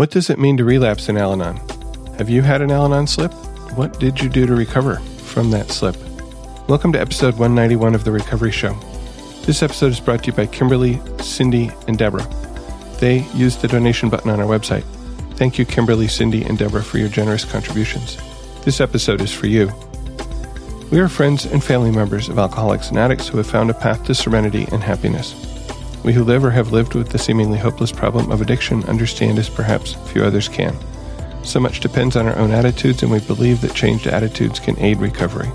What does it mean to relapse in Al Anon? Have you had an Al Anon slip? What did you do to recover from that slip? Welcome to episode 191 of The Recovery Show. This episode is brought to you by Kimberly, Cindy, and Deborah. They used the donation button on our website. Thank you, Kimberly, Cindy, and Deborah, for your generous contributions. This episode is for you. We are friends and family members of alcoholics and addicts who have found a path to serenity and happiness. We who live or have lived with the seemingly hopeless problem of addiction understand as perhaps few others can. So much depends on our own attitudes, and we believe that changed attitudes can aid recovery.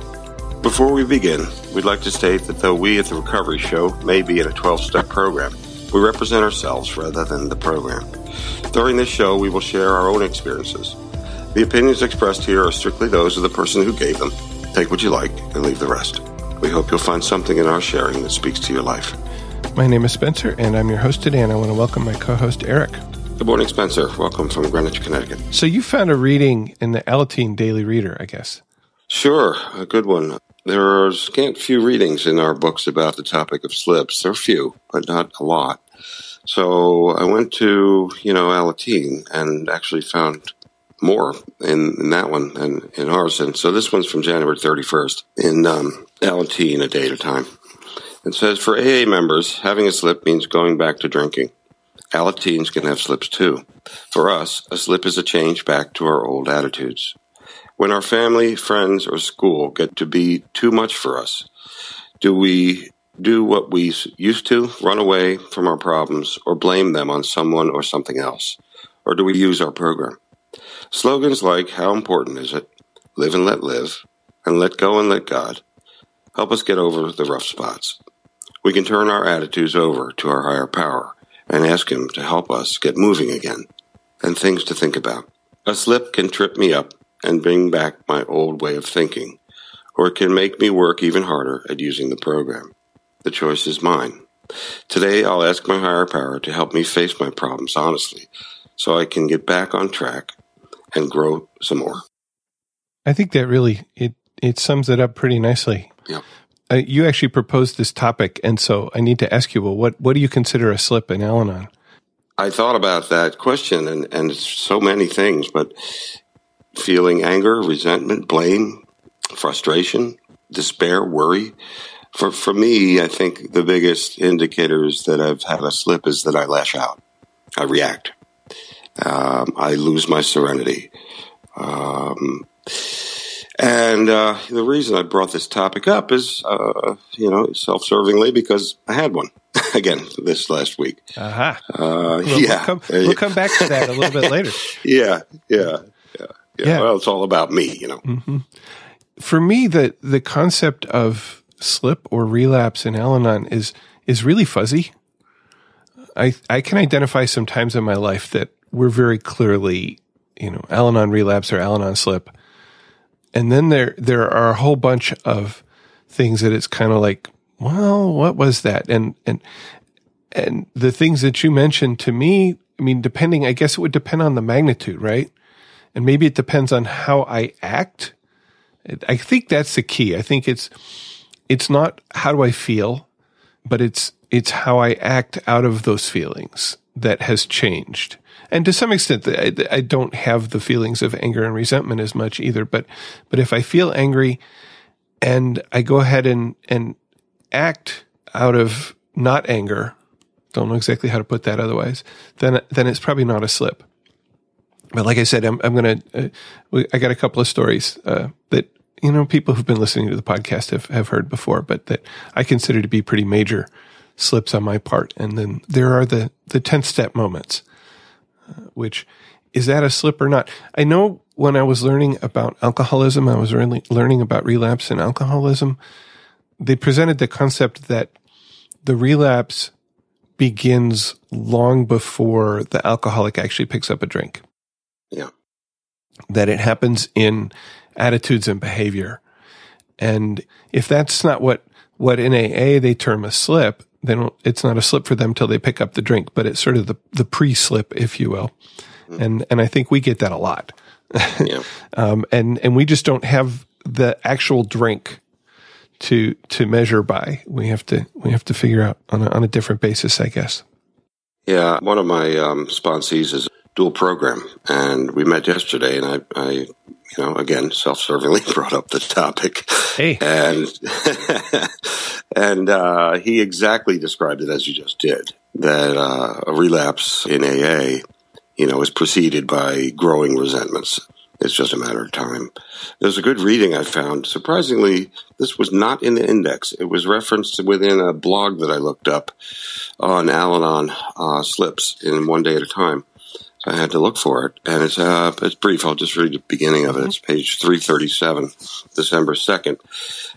Before we begin, we'd like to state that though we at the Recovery Show may be in a 12 step program, we represent ourselves rather than the program. During this show, we will share our own experiences. The opinions expressed here are strictly those of the person who gave them Take what you like and leave the rest. We hope you'll find something in our sharing that speaks to your life. My name is Spencer, and I'm your host today, and I want to welcome my co host, Eric. Good morning, Spencer. Welcome from Greenwich, Connecticut. So, you found a reading in the Alateen Daily Reader, I guess. Sure, a good one. There are scant few readings in our books about the topic of slips. There are few, but not a lot. So I went to, you know, Alateen and actually found more in, in that one than in ours. And so this one's from January 31st in um, Alateen, a day at a time. It says for AA members, having a slip means going back to drinking. Alateens can have slips too. For us, a slip is a change back to our old attitudes. When our family, friends, or school get to be too much for us, do we do what we used to, run away from our problems, or blame them on someone or something else? Or do we use our program? Slogans like How Important Is It? Live and Let Live, and Let Go and Let God help us get over the rough spots. We can turn our attitudes over to our higher power and ask Him to help us get moving again and things to think about. A slip can trip me up and bring back my old way of thinking, or it can make me work even harder at using the program. The choice is mine. Today, I'll ask my higher power to help me face my problems honestly so I can get back on track and grow some more. I think that really it it sums it up pretty nicely. Yeah. Uh, you actually proposed this topic, and so I need to ask you. Well, what what do you consider a slip in Al-Anon? I thought about that question, and and so many things, but feeling anger, resentment, blame, frustration, despair, worry. For for me, I think the biggest indicators that I've had a slip is that I lash out, I react. Um, I lose my serenity. Um, and uh, the reason I brought this topic up is, uh, you know, self-servingly because I had one again this last week. Uh-huh. Uh, Well, yeah, we'll come, we'll come back to that a little bit later. yeah, yeah, yeah, yeah, Yeah. Well, it's all about me, you know. hmm For me, the the concept of slip or relapse in Al-Anon is is really fuzzy. I I can identify some times in my life that we're very clearly, you know, Al-Anon relapse or Al-Anon slip, and then there there are a whole bunch of things that it's kind of like, well, what was that? And and and the things that you mentioned to me, I mean, depending, I guess it would depend on the magnitude, right? And maybe it depends on how I act. I think that's the key. I think it's it's not how do I feel, but it's it's how I act out of those feelings that has changed. And to some extent, I, I don't have the feelings of anger and resentment as much either. But but if I feel angry and I go ahead and and act out of not anger, don't know exactly how to put that otherwise, then then it's probably not a slip. But like I said, I'm, I'm to, uh, I got a couple of stories, uh, that, you know, people who've been listening to the podcast have, have heard before, but that I consider to be pretty major slips on my part. And then there are the, the 10th step moments, which is that a slip or not? I know when I was learning about alcoholism, I was really learning about relapse and alcoholism. They presented the concept that the relapse begins long before the alcoholic actually picks up a drink Yeah, that it happens in attitudes and behavior. And if that's not what, what in AA they term a slip, then it's not a slip for them till they pick up the drink, but it's sort of the, the pre-slip, if you will. And, and I think we get that a lot. yeah. Um, and, and we just don't have the actual drink to, to measure by. We have to, we have to figure out on a, on a different basis, I guess. Yeah, one of my um, sponsees is dual program, and we met yesterday, and I, I you know, again, self-servingly brought up the topic, hey, and and uh, he exactly described it as you just did. That uh, a relapse in AA, you know, is preceded by growing resentments. It's just a matter of time. There's a good reading I found. Surprisingly, this was not in the index. It was referenced within a blog that I looked up on Al Anon uh, slips in one day at a time. I had to look for it, and it's uh, it's brief. I'll just read the beginning of it. It's page 337, December 2nd.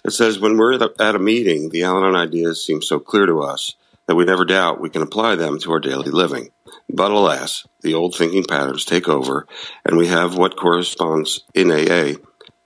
It says, "When we're at a meeting, the Al Anon ideas seem so clear to us that we never doubt we can apply them to our daily living. But alas, the old thinking patterns take over, and we have what corresponds in AA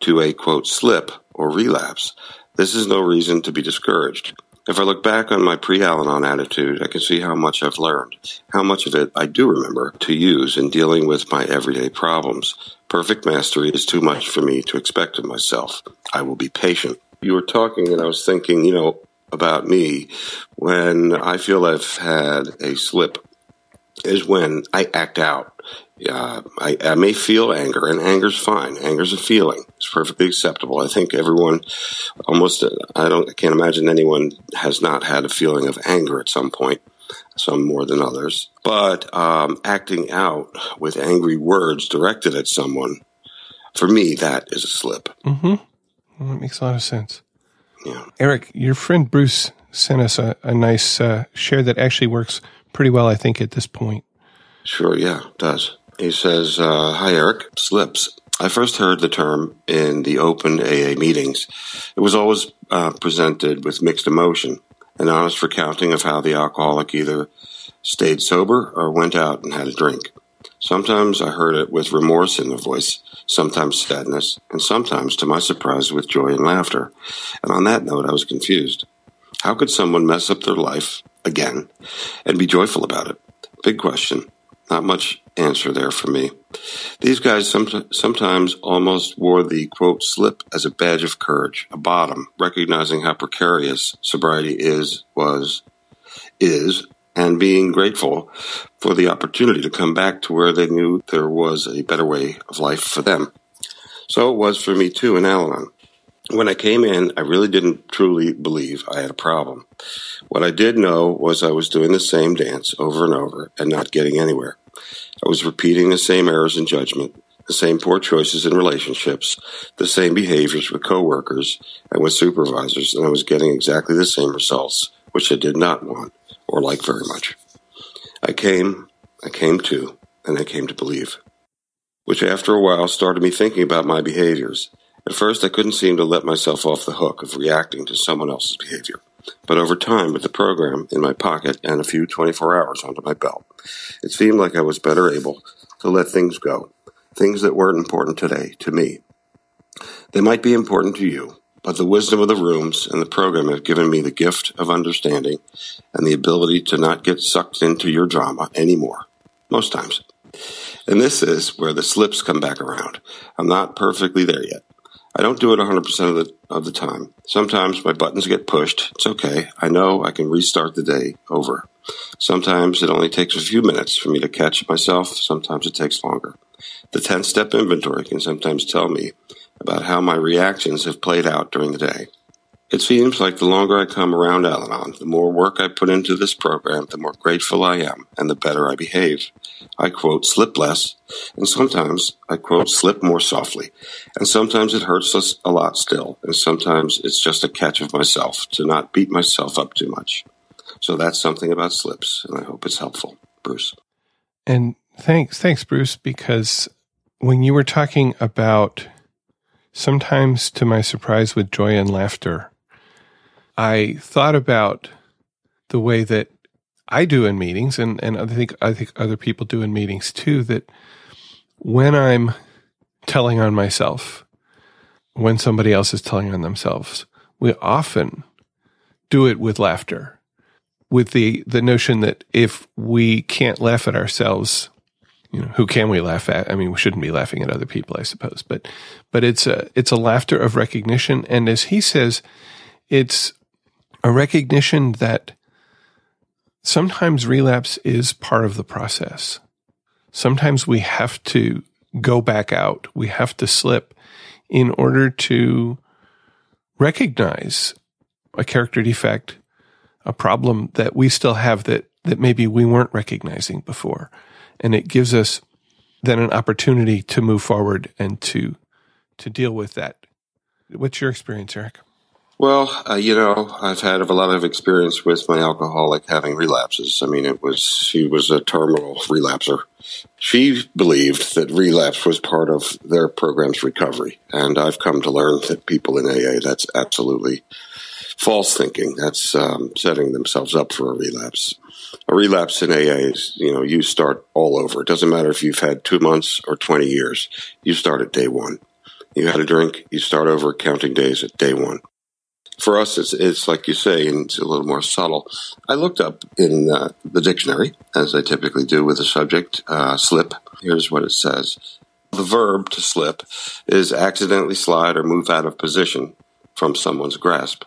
to a quote slip or relapse. This is no reason to be discouraged. If I look back on my pre Al Anon attitude, I can see how much I've learned, how much of it I do remember to use in dealing with my everyday problems. Perfect mastery is too much for me to expect of myself. I will be patient. You were talking, and I was thinking, you know, about me when I feel I've had a slip is when I act out. Uh, I, I, may feel anger, and anger's fine. Anger's a feeling; it's perfectly acceptable. I think everyone, almost, I don't, I can't imagine anyone has not had a feeling of anger at some point. Some more than others, but um, acting out with angry words directed at someone, for me, that is a slip. Mm-hmm. Well, that makes a lot of sense. Yeah. Eric, your friend Bruce sent us a, a nice uh, share that actually works pretty well, I think, at this point. Sure, yeah, it does. He says, uh, Hi, Eric. Slips. I first heard the term in the open AA meetings. It was always uh, presented with mixed emotion, an honest recounting of how the alcoholic either stayed sober or went out and had a drink. Sometimes I heard it with remorse in the voice, sometimes sadness, and sometimes, to my surprise, with joy and laughter. And on that note, I was confused. How could someone mess up their life again and be joyful about it? Big question. Not much answer there for me. These guys some, sometimes almost wore the quote slip as a badge of courage, a bottom, recognizing how precarious sobriety is, was, is, and being grateful for the opportunity to come back to where they knew there was a better way of life for them. So it was for me too in Al Anon. When I came in, I really didn't truly believe I had a problem. What I did know was I was doing the same dance over and over and not getting anywhere. I was repeating the same errors in judgment, the same poor choices in relationships, the same behaviors with coworkers and with supervisors, and I was getting exactly the same results, which I did not want or like very much. I came, I came to, and I came to believe, which after a while started me thinking about my behaviors. At first, I couldn't seem to let myself off the hook of reacting to someone else's behavior. But over time, with the program in my pocket and a few 24 hours under my belt, it seemed like I was better able to let things go, things that weren't important today to me. They might be important to you, but the wisdom of the rooms and the program have given me the gift of understanding and the ability to not get sucked into your drama anymore, most times. And this is where the slips come back around. I'm not perfectly there yet. I don't do it 100% of the, of the time. Sometimes my buttons get pushed. It's okay. I know I can restart the day over. Sometimes it only takes a few minutes for me to catch myself. Sometimes it takes longer. The 10 step inventory can sometimes tell me about how my reactions have played out during the day. It seems like the longer I come around Al Anon, the more work I put into this program, the more grateful I am and the better I behave. I quote, slip less, and sometimes I quote, slip more softly. And sometimes it hurts us a lot still, and sometimes it's just a catch of myself to not beat myself up too much. So that's something about slips, and I hope it's helpful. Bruce. And thanks, thanks, Bruce, because when you were talking about sometimes to my surprise with joy and laughter, I thought about the way that I do in meetings, and, and I think I think other people do in meetings too. That when I'm telling on myself, when somebody else is telling on themselves, we often do it with laughter, with the the notion that if we can't laugh at ourselves, you know, who can we laugh at? I mean, we shouldn't be laughing at other people, I suppose, but but it's a it's a laughter of recognition, and as he says, it's a recognition that sometimes relapse is part of the process. sometimes we have to go back out. We have to slip in order to recognize a character defect, a problem that we still have that, that maybe we weren't recognizing before. And it gives us then an opportunity to move forward and to, to deal with that. What's your experience, Eric? Well, uh, you know, I've had a lot of experience with my alcoholic having relapses. I mean, it was she was a terminal relapser. She believed that relapse was part of their program's recovery, and I've come to learn that people in AA that's absolutely false thinking. That's um, setting themselves up for a relapse. A relapse in AA is, you know, you start all over. It doesn't matter if you've had two months or 20 years. You start at day one. You had a drink, you start over counting days at day one for us, it's, it's like you say, and it's a little more subtle. I looked up in uh, the dictionary, as I typically do with the subject, uh, slip. Here's what it says. The verb to slip is accidentally slide or move out of position from someone's grasp.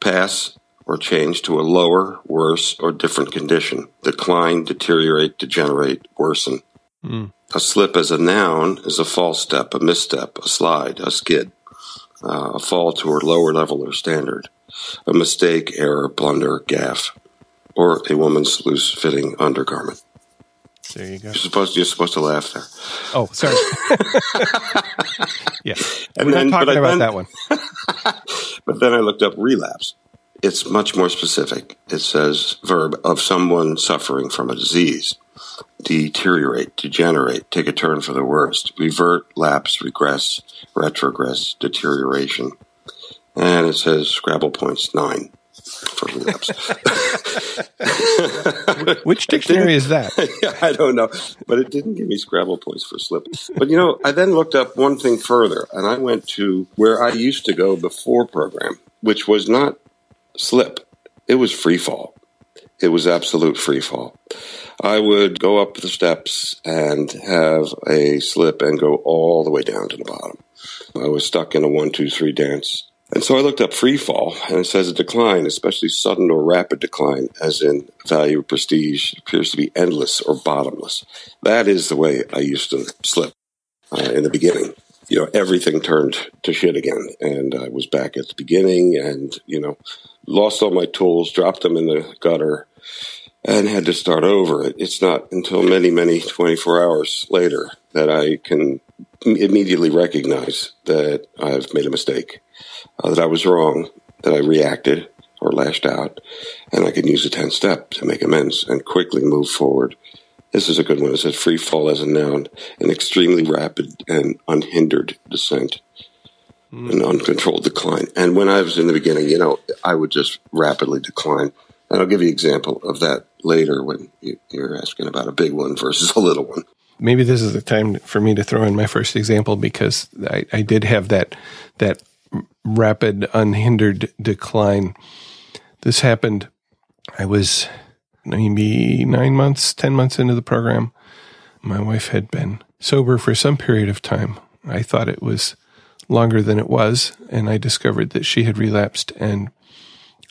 Pass or change to a lower, worse, or different condition. Decline, deteriorate, degenerate, worsen. Mm. A slip as a noun is a false step, a misstep, a slide, a skid uh, a fall to a lower level or standard, a mistake, error, blunder, gaffe, or a woman's loose fitting undergarment. There you go. You're supposed to, you're supposed to laugh there. Oh, sorry. yeah, and we're then, not talking about then, that one. but then I looked up relapse. It's much more specific. It says verb of someone suffering from a disease deteriorate, degenerate, take a turn for the worst, revert, lapse, regress, retrogress, deterioration. And it says Scrabble points nine for relapse. Which dictionary is that? I don't know, but it didn't give me Scrabble points for slip. But you know, I then looked up one thing further, and I went to where I used to go before program, which was not slip; it was free fall. It was absolute free fall. I would go up the steps and have a slip and go all the way down to the bottom. I was stuck in a one, two, three dance. And so I looked up free fall, and it says a decline, especially sudden or rapid decline, as in value or prestige, appears to be endless or bottomless. That is the way I used to slip uh, in the beginning. You know, everything turned to shit again, and I was back at the beginning, and you know, lost all my tools, dropped them in the gutter, and had to start over. It's not until many, many 24 hours later that I can immediately recognize that I've made a mistake, uh, that I was wrong, that I reacted or lashed out, and I can use a 10 step to make amends and quickly move forward. This is a good one. It says free fall as a noun, an extremely rapid and unhindered descent, mm. an uncontrolled decline. And when I was in the beginning, you know, I would just rapidly decline and I'll give you an example of that later when you're asking about a big one versus a little one. Maybe this is the time for me to throw in my first example because I, I did have that that rapid, unhindered decline. This happened. I was maybe nine months, ten months into the program. My wife had been sober for some period of time. I thought it was longer than it was, and I discovered that she had relapsed and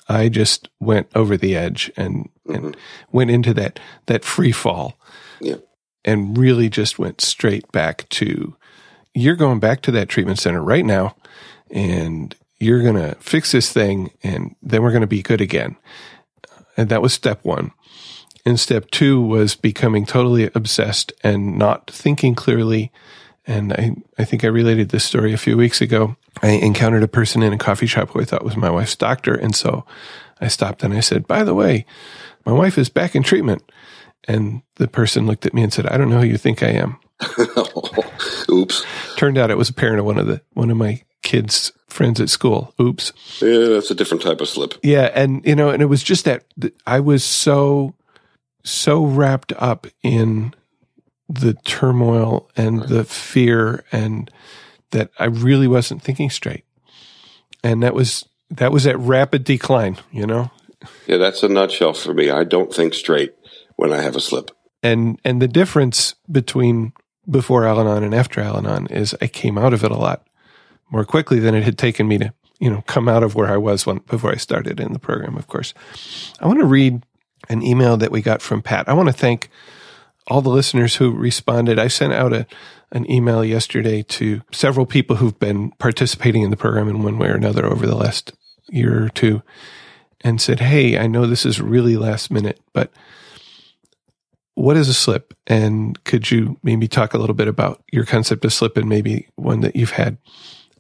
I just went over the edge and, mm-hmm. and went into that, that free fall. Yeah. And really just went straight back to, you're going back to that treatment center right now and you're going to fix this thing and then we're going to be good again. And that was step one. And step two was becoming totally obsessed and not thinking clearly. And I, I think I related this story a few weeks ago. I encountered a person in a coffee shop who I thought was my wife's doctor. And so I stopped and I said, by the way, my wife is back in treatment. And the person looked at me and said, I don't know who you think I am. Oops. Turned out it was a parent of one of the, one of my kids' friends at school. Oops. Yeah, that's a different type of slip. Yeah. And, you know, and it was just that I was so, so wrapped up in the turmoil and right. the fear and, that I really wasn't thinking straight. And that was that was that rapid decline, you know? Yeah, that's a nutshell for me. I don't think straight when I have a slip. And and the difference between before Al-Anon and after Al-Anon is I came out of it a lot more quickly than it had taken me to, you know, come out of where I was when before I started in the program, of course. I want to read an email that we got from Pat. I want to thank all the listeners who responded. I sent out a, an email yesterday to several people who've been participating in the program in one way or another over the last year or two and said, Hey, I know this is really last minute, but what is a slip? And could you maybe talk a little bit about your concept of slip and maybe one that you've had?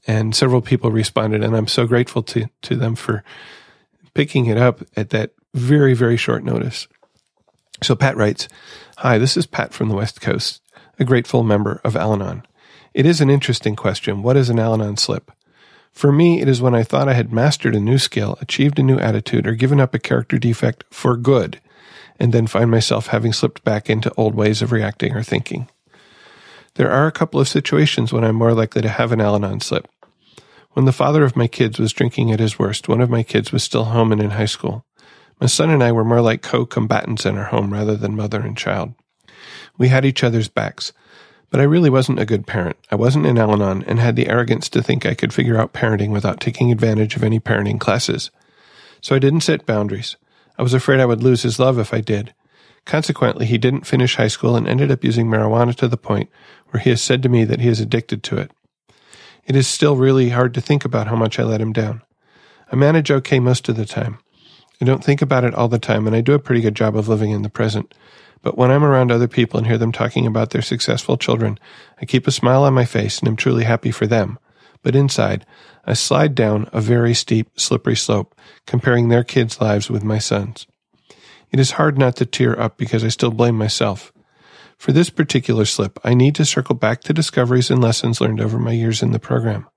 And several people responded, and I'm so grateful to, to them for picking it up at that very, very short notice. So Pat writes, Hi, this is Pat from the West Coast, a grateful member of Al Anon. It is an interesting question. What is an Al Anon slip? For me, it is when I thought I had mastered a new skill, achieved a new attitude, or given up a character defect for good, and then find myself having slipped back into old ways of reacting or thinking. There are a couple of situations when I'm more likely to have an Al Anon slip. When the father of my kids was drinking at his worst, one of my kids was still home and in high school. My son and I were more like co combatants in our home rather than mother and child. We had each other's backs, but I really wasn't a good parent. I wasn't in Al Anon and had the arrogance to think I could figure out parenting without taking advantage of any parenting classes. So I didn't set boundaries. I was afraid I would lose his love if I did. Consequently, he didn't finish high school and ended up using marijuana to the point where he has said to me that he is addicted to it. It is still really hard to think about how much I let him down. I manage okay most of the time. I don't think about it all the time, and I do a pretty good job of living in the present. But when I'm around other people and hear them talking about their successful children, I keep a smile on my face and am truly happy for them. But inside, I slide down a very steep, slippery slope, comparing their kids' lives with my son's. It is hard not to tear up because I still blame myself. For this particular slip, I need to circle back to discoveries and lessons learned over my years in the program.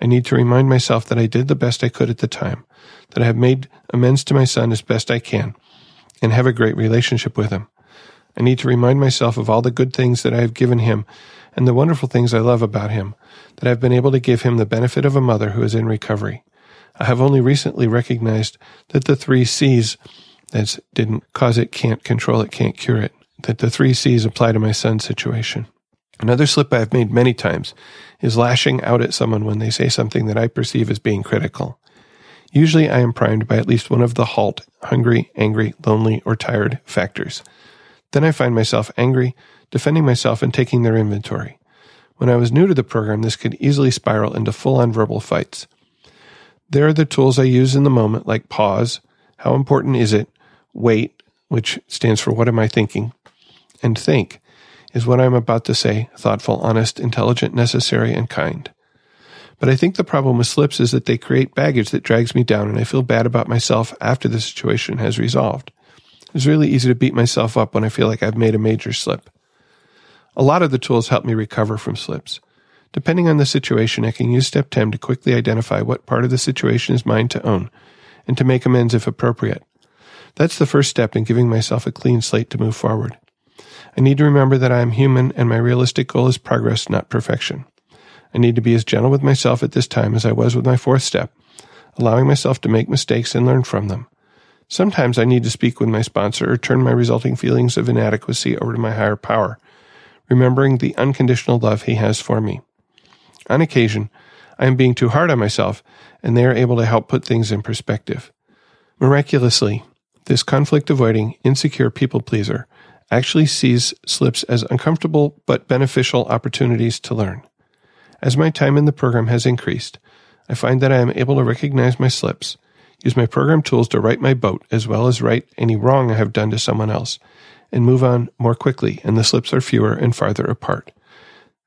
I need to remind myself that I did the best I could at the time, that I have made amends to my son as best I can, and have a great relationship with him. I need to remind myself of all the good things that I have given him and the wonderful things I love about him, that I have been able to give him the benefit of a mother who is in recovery. I have only recently recognized that the three C's that didn't cause it, can't control it, can't cure it, that the three C's apply to my son's situation. Another slip I have made many times is lashing out at someone when they say something that I perceive as being critical. Usually I am primed by at least one of the halt, hungry, angry, lonely, or tired factors. Then I find myself angry, defending myself, and taking their inventory. When I was new to the program, this could easily spiral into full on verbal fights. There are the tools I use in the moment, like pause, how important is it, wait, which stands for what am I thinking, and think is what I'm about to say thoughtful, honest, intelligent, necessary, and kind. But I think the problem with slips is that they create baggage that drags me down, and I feel bad about myself after the situation has resolved. It's really easy to beat myself up when I feel like I've made a major slip. A lot of the tools help me recover from slips. Depending on the situation, I can use step 10 to quickly identify what part of the situation is mine to own and to make amends if appropriate. That's the first step in giving myself a clean slate to move forward. I need to remember that I am human and my realistic goal is progress, not perfection. I need to be as gentle with myself at this time as I was with my fourth step, allowing myself to make mistakes and learn from them. Sometimes I need to speak with my sponsor or turn my resulting feelings of inadequacy over to my higher power, remembering the unconditional love he has for me. On occasion, I am being too hard on myself, and they are able to help put things in perspective. Miraculously, this conflict avoiding, insecure people pleaser actually sees slips as uncomfortable but beneficial opportunities to learn. As my time in the program has increased, I find that I am able to recognize my slips, use my program tools to right my boat as well as right any wrong I have done to someone else, and move on more quickly, and the slips are fewer and farther apart.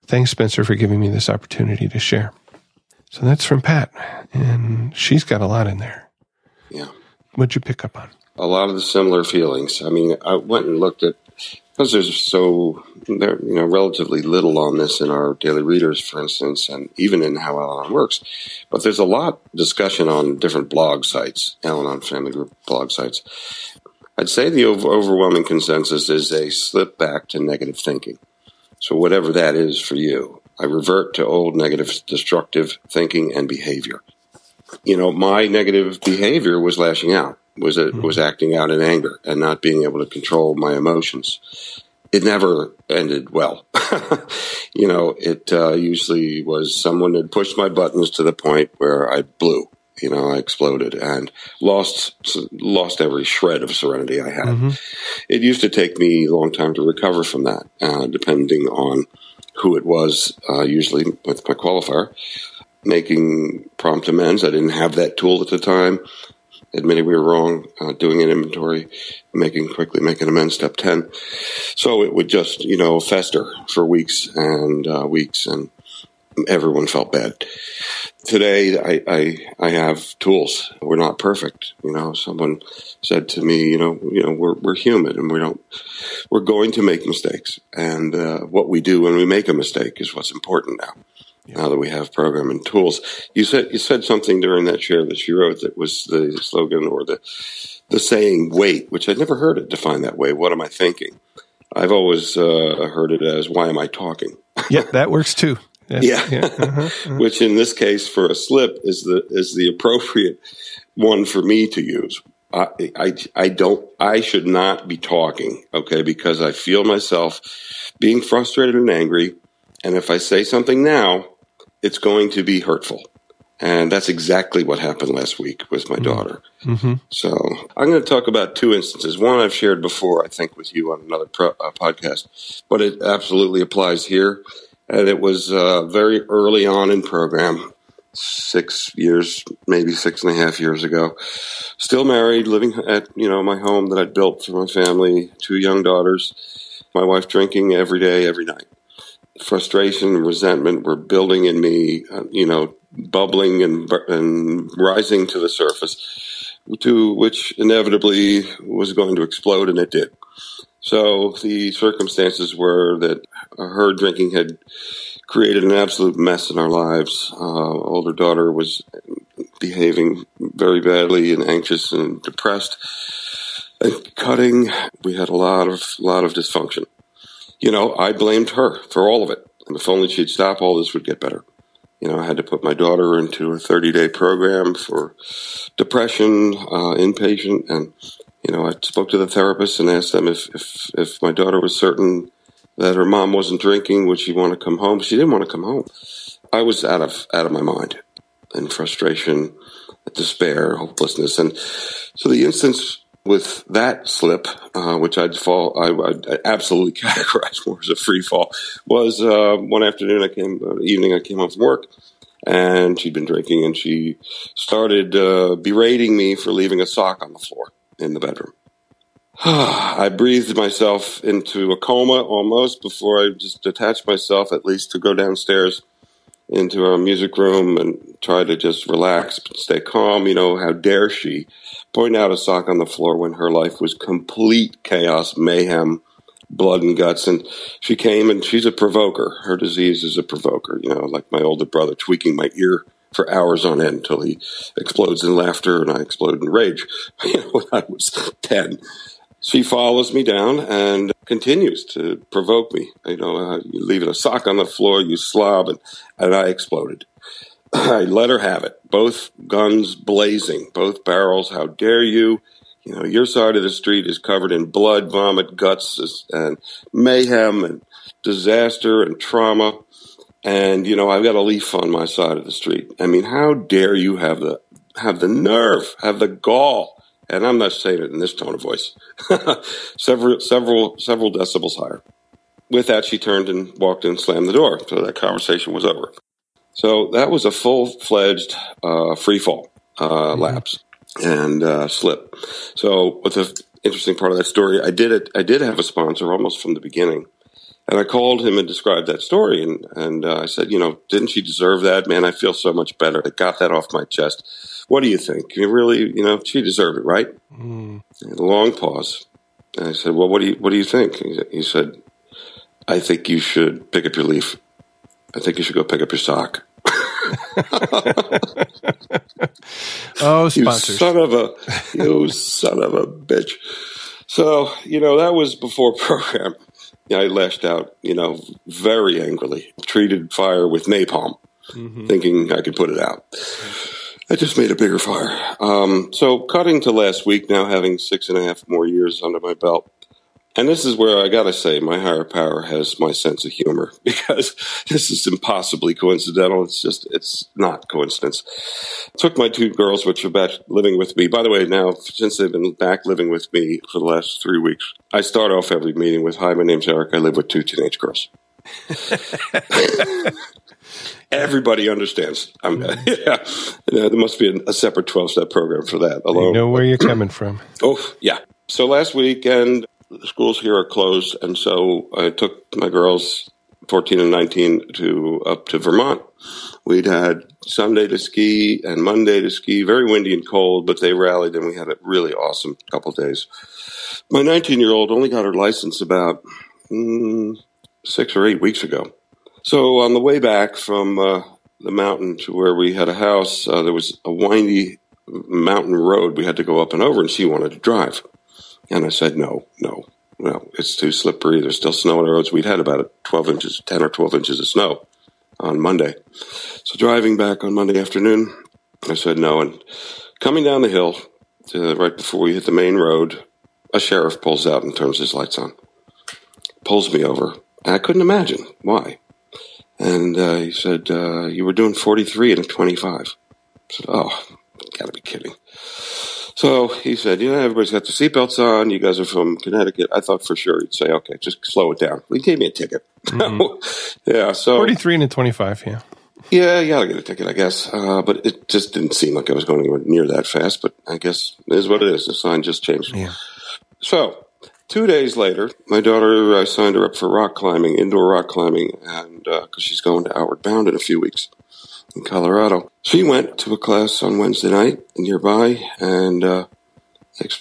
Thanks, Spencer, for giving me this opportunity to share. So that's from Pat, and she's got a lot in there. Yeah. What'd you pick up on? A lot of the similar feelings. I mean, I went and looked at because there's so there you know relatively little on this in our daily readers, for instance, and even in how Al-Anon works. But there's a lot discussion on different blog sites, Al-Anon Family Group blog sites. I'd say the over- overwhelming consensus is a slip back to negative thinking. So whatever that is for you, I revert to old negative, destructive thinking and behavior. You know, my negative behavior was lashing out was it was acting out in anger and not being able to control my emotions. It never ended well. you know, it uh, usually was someone had pushed my buttons to the point where I blew. You know, I exploded and lost lost every shred of serenity I had. Mm-hmm. It used to take me a long time to recover from that, uh, depending on who it was. Uh, usually with my qualifier, making prompt amends. I didn't have that tool at the time. Admitting we were wrong, uh, doing an inventory, making quickly making amends. Step ten. So it would just you know fester for weeks and uh, weeks and everyone felt bad. Today, I, I, I have tools. We're not perfect. You know, someone said to me, you know, you know, we're, we're human and we don't, we're going to make mistakes. And, uh, what we do when we make a mistake is what's important now. Now that we have programming tools, you said you said something during that share that you wrote that was the slogan or the the saying "wait," which I'd never heard it defined that way. What am I thinking? I've always uh, heard it as "Why am I talking?" yeah, that works too. Yeah, yeah. Uh-huh, uh-huh. which in this case for a slip is the is the appropriate one for me to use. I, I I don't I should not be talking, okay, because I feel myself being frustrated and angry, and if I say something now, it's going to be hurtful. And that's exactly what happened last week with my mm-hmm. daughter. Mm-hmm. So I'm going to talk about two instances. One I've shared before, I think, with you on another pro, uh, podcast, but it absolutely applies here and it was uh, very early on in program, six years, maybe six and a half years ago. Still married, living at you know my home that I'd built for my family, two young daughters, my wife drinking every day, every night. Frustration and resentment were building in me, uh, you know, bubbling and and rising to the surface, to which inevitably was going to explode, and it did. So the circumstances were that her drinking had created an absolute mess in our lives. Uh, older daughter was behaving very badly and anxious and depressed and cutting. We had a lot of lot of dysfunction. You know, I blamed her for all of it. And if only she'd stop, all this would get better. You know, I had to put my daughter into a 30 day program for depression, uh, inpatient, and you know, I spoke to the therapist and asked them if, if, if my daughter was certain that her mom wasn't drinking, would she want to come home? She didn't want to come home. I was out of, out of my mind in frustration, despair, hopelessness. And so the instance with that slip, uh, which I'd fall, I, would absolutely categorize more as a free fall, was uh, one afternoon I came, uh, evening I came home from work, and she'd been drinking, and she started uh, berating me for leaving a sock on the floor in the bedroom. I breathed myself into a coma almost before I just detached myself, at least to go downstairs into our music room and try to just relax, stay calm. You know, how dare she point out a sock on the floor when her life was complete chaos, mayhem, blood and guts. And she came and she's a provoker. Her disease is a provoker, you know, like my older brother tweaking my ear for hours on end until he explodes in laughter and I explode in rage when I was 10. She follows me down and continues to provoke me. You know, uh, you leave a sock on the floor, you slob, and, and I exploded. I let her have it. Both guns blazing, both barrels. How dare you? You know, your side of the street is covered in blood, vomit, guts, and mayhem and disaster and trauma and you know I've got a leaf on my side of the street. I mean, how dare you have the have the nerve, have the gall? And I'm not saying it in this tone of voice. several several several decibels higher. With that, she turned and walked and slammed the door. So that conversation was over. So that was a full fledged uh, free fall uh, mm-hmm. lapse and uh, slip. So, with the interesting part of that story? I did it. I did have a sponsor almost from the beginning and I called him and described that story. And, and uh, I said, you know, didn't she deserve that? Man, I feel so much better. I got that off my chest. What do you think? You really, you know, she deserved it, right? Mm. A long pause. And I said, well, what do you, what do you think? He said, I think you should pick up your leaf. I think you should go pick up your sock. oh, sponsors. You son of a, you son of a bitch. So, you know, that was before program. I lashed out, you know, very angrily, treated fire with napalm, mm-hmm. thinking I could put it out. I just made a bigger fire. Um, so, cutting to last week, now having six and a half more years under my belt, And this is where I got to say my higher power has my sense of humor because this is impossibly coincidental. It's just, it's not coincidence. took my two girls, which are back living with me. By the way, now, since they've been back living with me for the last three weeks, I start off every meeting with, Hi, my name's Eric. I live with two teenage girls. Everybody understands. I'm, yeah, there must be a, separate 12 step program for that. Alone. I know where you're coming from. Oh, yeah. So last weekend, the schools here are closed, and so I took my girls, 14 and 19, to up to Vermont. We'd had Sunday to ski and Monday to ski, very windy and cold, but they rallied and we had a really awesome couple days. My 19 year old only got her license about mm, six or eight weeks ago. So on the way back from uh, the mountain to where we had a house, uh, there was a windy mountain road we had to go up and over, and she wanted to drive. And I said, no, no, no, it's too slippery. There's still snow on the roads. We'd had about 12 inches, 10 or 12 inches of snow on Monday. So driving back on Monday afternoon, I said no. And coming down the hill, to, right before we hit the main road, a sheriff pulls out and turns his lights on, pulls me over. And I couldn't imagine why. And uh, he said, uh, You were doing 43 and a 25. I said, Oh, gotta be kidding. So he said, "You know, everybody's got their seatbelts on. You guys are from Connecticut." I thought for sure he'd say, "Okay, just slow it down." He gave me a ticket. Mm-hmm. yeah, so forty-three and a twenty-five. Yeah, yeah, you gotta get a ticket, I guess. Uh, but it just didn't seem like I was going anywhere near that fast. But I guess it is what it is. The sign just changed. Yeah. So two days later, my daughter, I signed her up for rock climbing, indoor rock climbing, and because uh, she's going to Outward Bound in a few weeks in Colorado. She went to a class on Wednesday night nearby and uh,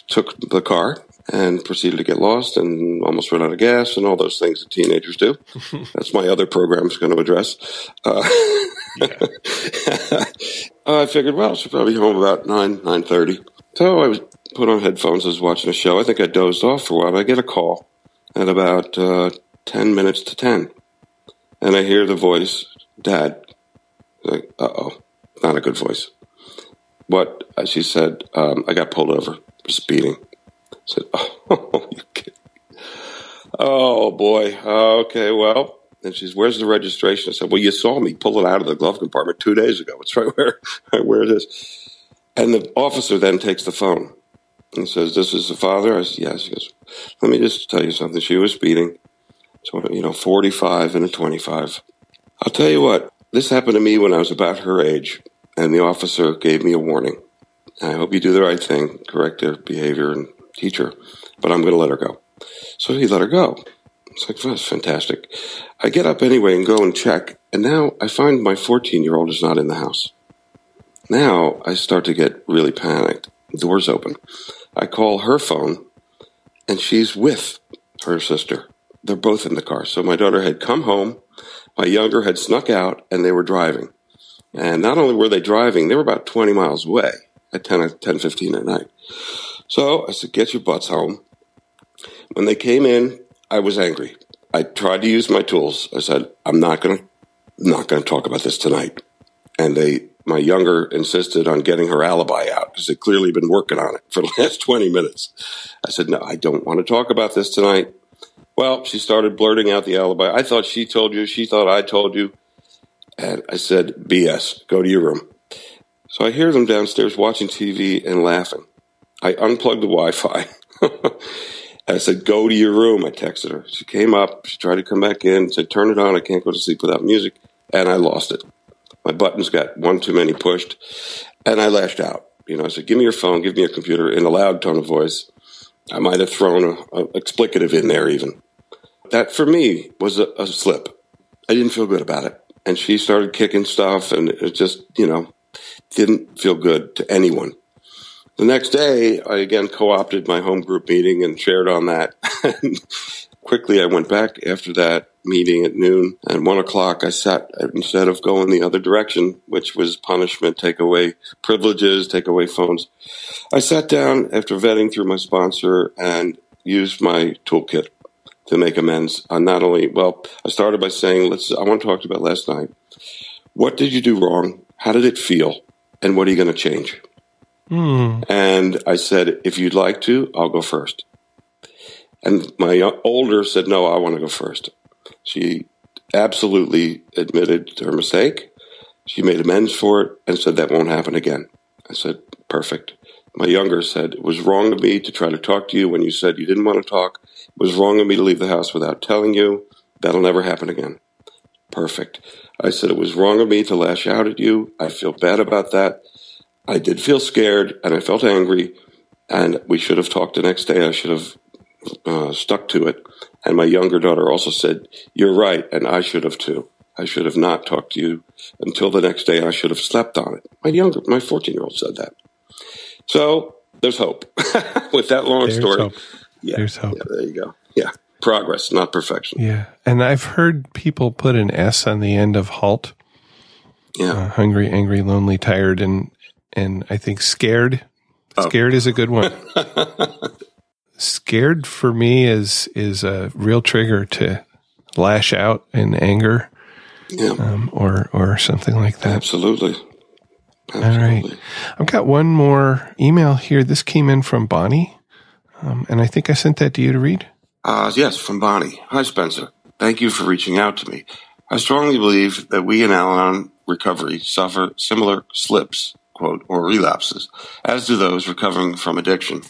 took the car and proceeded to get lost and almost run out of gas and all those things that teenagers do. That's my other program is going to address. Uh, I figured, well, she'll probably be home about nine nine thirty. So I was put on headphones. I was watching a show. I think I dozed off for a while. I get a call at about uh, ten minutes to ten, and I hear the voice, "Dad, like, uh oh, not a good voice. What? She said, um, I got pulled over for speeding. I said, oh, you kidding? Oh, boy. okay, well. And she's, where's the registration? I said, well, you saw me pull it out of the glove compartment two days ago. It's right where, right where it is. And the officer then takes the phone and says, this is the father? I said, yes. He goes, let me just tell you something. She was speeding. So, you know, 45 and a 25. I'll tell you what, this happened to me when I was about her age, and the officer gave me a warning. I hope you do the right thing, correct her behavior, and teach her, but I'm going to let her go. So he let her go. It's like, that's fantastic. I get up anyway and go and check, and now I find my 14 year old is not in the house. Now I start to get really panicked. Door's open. I call her phone, and she's with her sister. They're both in the car. So my daughter had come home my younger had snuck out and they were driving. And not only were they driving, they were about 20 miles away at 10, 10 15 at night. So I said, get your butts home. When they came in, I was angry. I tried to use my tools. I said, I'm not going to, not going to talk about this tonight. And they, my younger insisted on getting her alibi out because they'd clearly been working on it for the last 20 minutes. I said, no, I don't want to talk about this tonight. Well, she started blurting out the alibi. I thought she told you. She thought I told you. And I said, BS, go to your room. So I hear them downstairs watching TV and laughing. I unplugged the Wi Fi. I said, go to your room. I texted her. She came up. She tried to come back in, said, turn it on. I can't go to sleep without music. And I lost it. My buttons got one too many pushed. And I lashed out. You know, I said, give me your phone, give me your computer in a loud tone of voice. I might have thrown an explicative in there even that for me was a, a slip. I didn't feel good about it. And she started kicking stuff and it just, you know, didn't feel good to anyone. The next day, I again co opted my home group meeting and shared on that. quickly, I went back after that meeting at noon. And one o'clock, I sat, instead of going the other direction, which was punishment, take away privileges, take away phones, I sat down after vetting through my sponsor and used my toolkit to make amends on not only, well, I started by saying, let's, I want to talk about last night. What did you do wrong? How did it feel? And what are you going to change? Mm. And I said, if you'd like to, I'll go first. And my older said, no, I want to go first. She absolutely admitted her mistake. She made amends for it and said that won't happen again. I said, perfect. My younger said, it was wrong of me to try to talk to you when you said you didn't want to talk. It was wrong of me to leave the house without telling you. That'll never happen again. Perfect. I said, it was wrong of me to lash out at you. I feel bad about that. I did feel scared and I felt angry and we should have talked the next day. I should have uh, stuck to it. And my younger daughter also said, You're right, and I should have too. I should have not talked to you until the next day. I should have slept on it. My younger, my 14 year old said that. So there's hope. With that long there's story, hope. yeah, there's hope. Yeah, there you go. Yeah, progress, not perfection. Yeah, and I've heard people put an S on the end of halt. Yeah, uh, hungry, angry, lonely, tired, and and I think scared. Oh. Scared is a good one. scared for me is is a real trigger to lash out in anger, yeah. um, or or something like that. Absolutely. Absolutely. All right, I've got one more email here. This came in from Bonnie, um, and I think I sent that to you to read. Uh, yes, from Bonnie. Hi, Spencer. Thank you for reaching out to me. I strongly believe that we in Al Anon recovery suffer similar slips quote, or relapses, as do those recovering from addiction.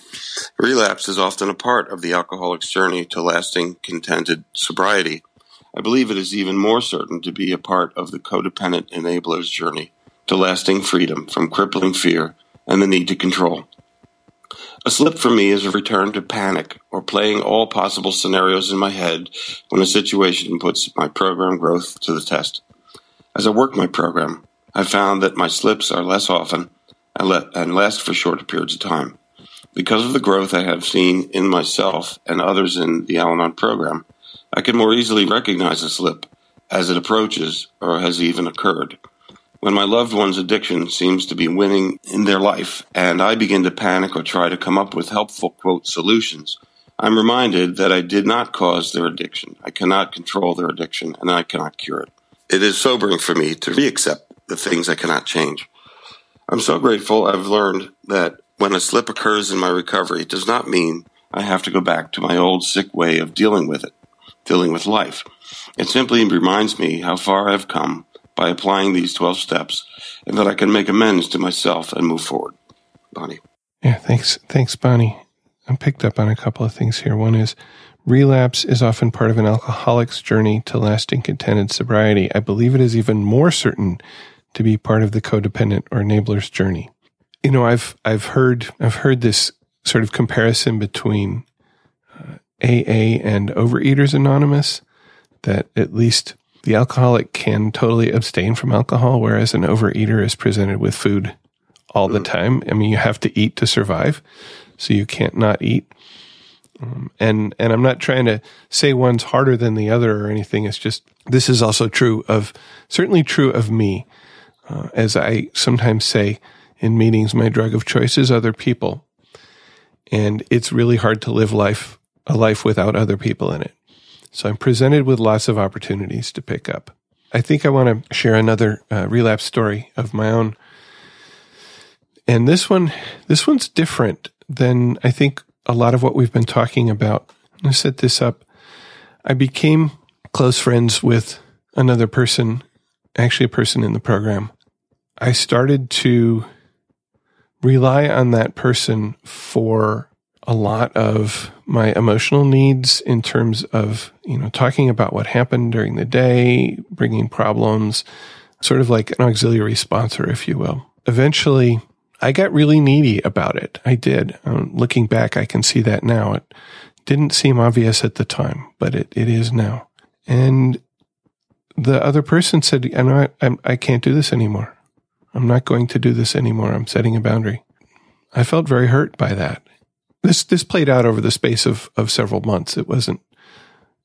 Relapse is often a part of the alcoholic's journey to lasting, contented sobriety. I believe it is even more certain to be a part of the codependent enabler's journey to lasting freedom from crippling fear and the need to control. A slip for me is a return to panic or playing all possible scenarios in my head when a situation puts my program growth to the test. As I work my program, I found that my slips are less often and, last for shorter periods of time. Because of the growth I have seen in myself and others in the Al Anon program, I can more easily recognize a slip as it approaches or has even occurred. When my loved one's addiction seems to be winning in their life and I begin to panic or try to come up with helpful quote solutions, I'm reminded that I did not cause their addiction. I cannot control their addiction and I cannot cure it. It is sobering for me to reaccept the things I cannot change. I'm so grateful I've learned that when a slip occurs in my recovery, it does not mean I have to go back to my old sick way of dealing with it, dealing with life. It simply reminds me how far I've come by applying these 12 steps and that I can make amends to myself and move forward. Bonnie. Yeah, thanks. Thanks, Bonnie. I picked up on a couple of things here. One is relapse is often part of an alcoholic's journey to lasting contented sobriety. I believe it is even more certain to be part of the codependent or enabler's journey. You know, I've I've heard I've heard this sort of comparison between uh, AA and Overeaters Anonymous that at least the alcoholic can totally abstain from alcohol, whereas an overeater is presented with food all the mm. time. I mean, you have to eat to survive, so you can't not eat. Um, and and I'm not trying to say one's harder than the other or anything. It's just this is also true of certainly true of me. Uh, as I sometimes say in meetings, my drug of choice is other people. And it's really hard to live life, a life without other people in it. So I'm presented with lots of opportunities to pick up. I think I want to share another uh, relapse story of my own. And this one, this one's different than I think a lot of what we've been talking about. To set this up. I became close friends with another person, actually a person in the program I started to rely on that person for a lot of my emotional needs in terms of, you know, talking about what happened during the day, bringing problems, sort of like an auxiliary sponsor, if you will. Eventually, I got really needy about it. I did. Um, looking back, I can see that now. It didn't seem obvious at the time, but it, it is now. And the other person said, I know I, I can't do this anymore. I'm not going to do this anymore. I'm setting a boundary. I felt very hurt by that. This this played out over the space of, of several months. It wasn't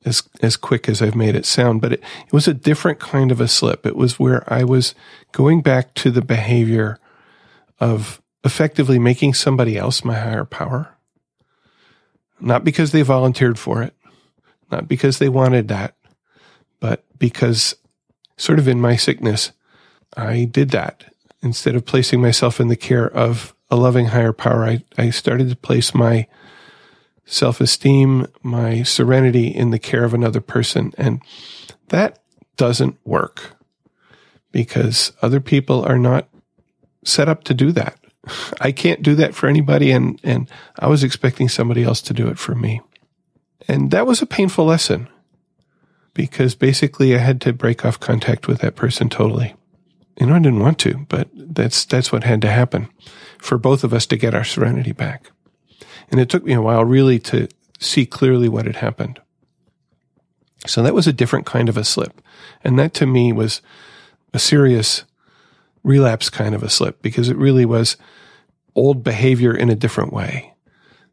as as quick as I've made it sound, but it, it was a different kind of a slip. It was where I was going back to the behavior of effectively making somebody else my higher power. Not because they volunteered for it, not because they wanted that, but because sort of in my sickness, I did that instead of placing myself in the care of a loving higher power, I, I started to place my self esteem, my serenity in the care of another person. And that doesn't work because other people are not set up to do that. I can't do that for anybody. And, and I was expecting somebody else to do it for me. And that was a painful lesson because basically I had to break off contact with that person totally. You know, I didn't want to, but that's, that's what had to happen for both of us to get our serenity back. And it took me a while really to see clearly what had happened. So that was a different kind of a slip. And that to me was a serious relapse kind of a slip because it really was old behavior in a different way.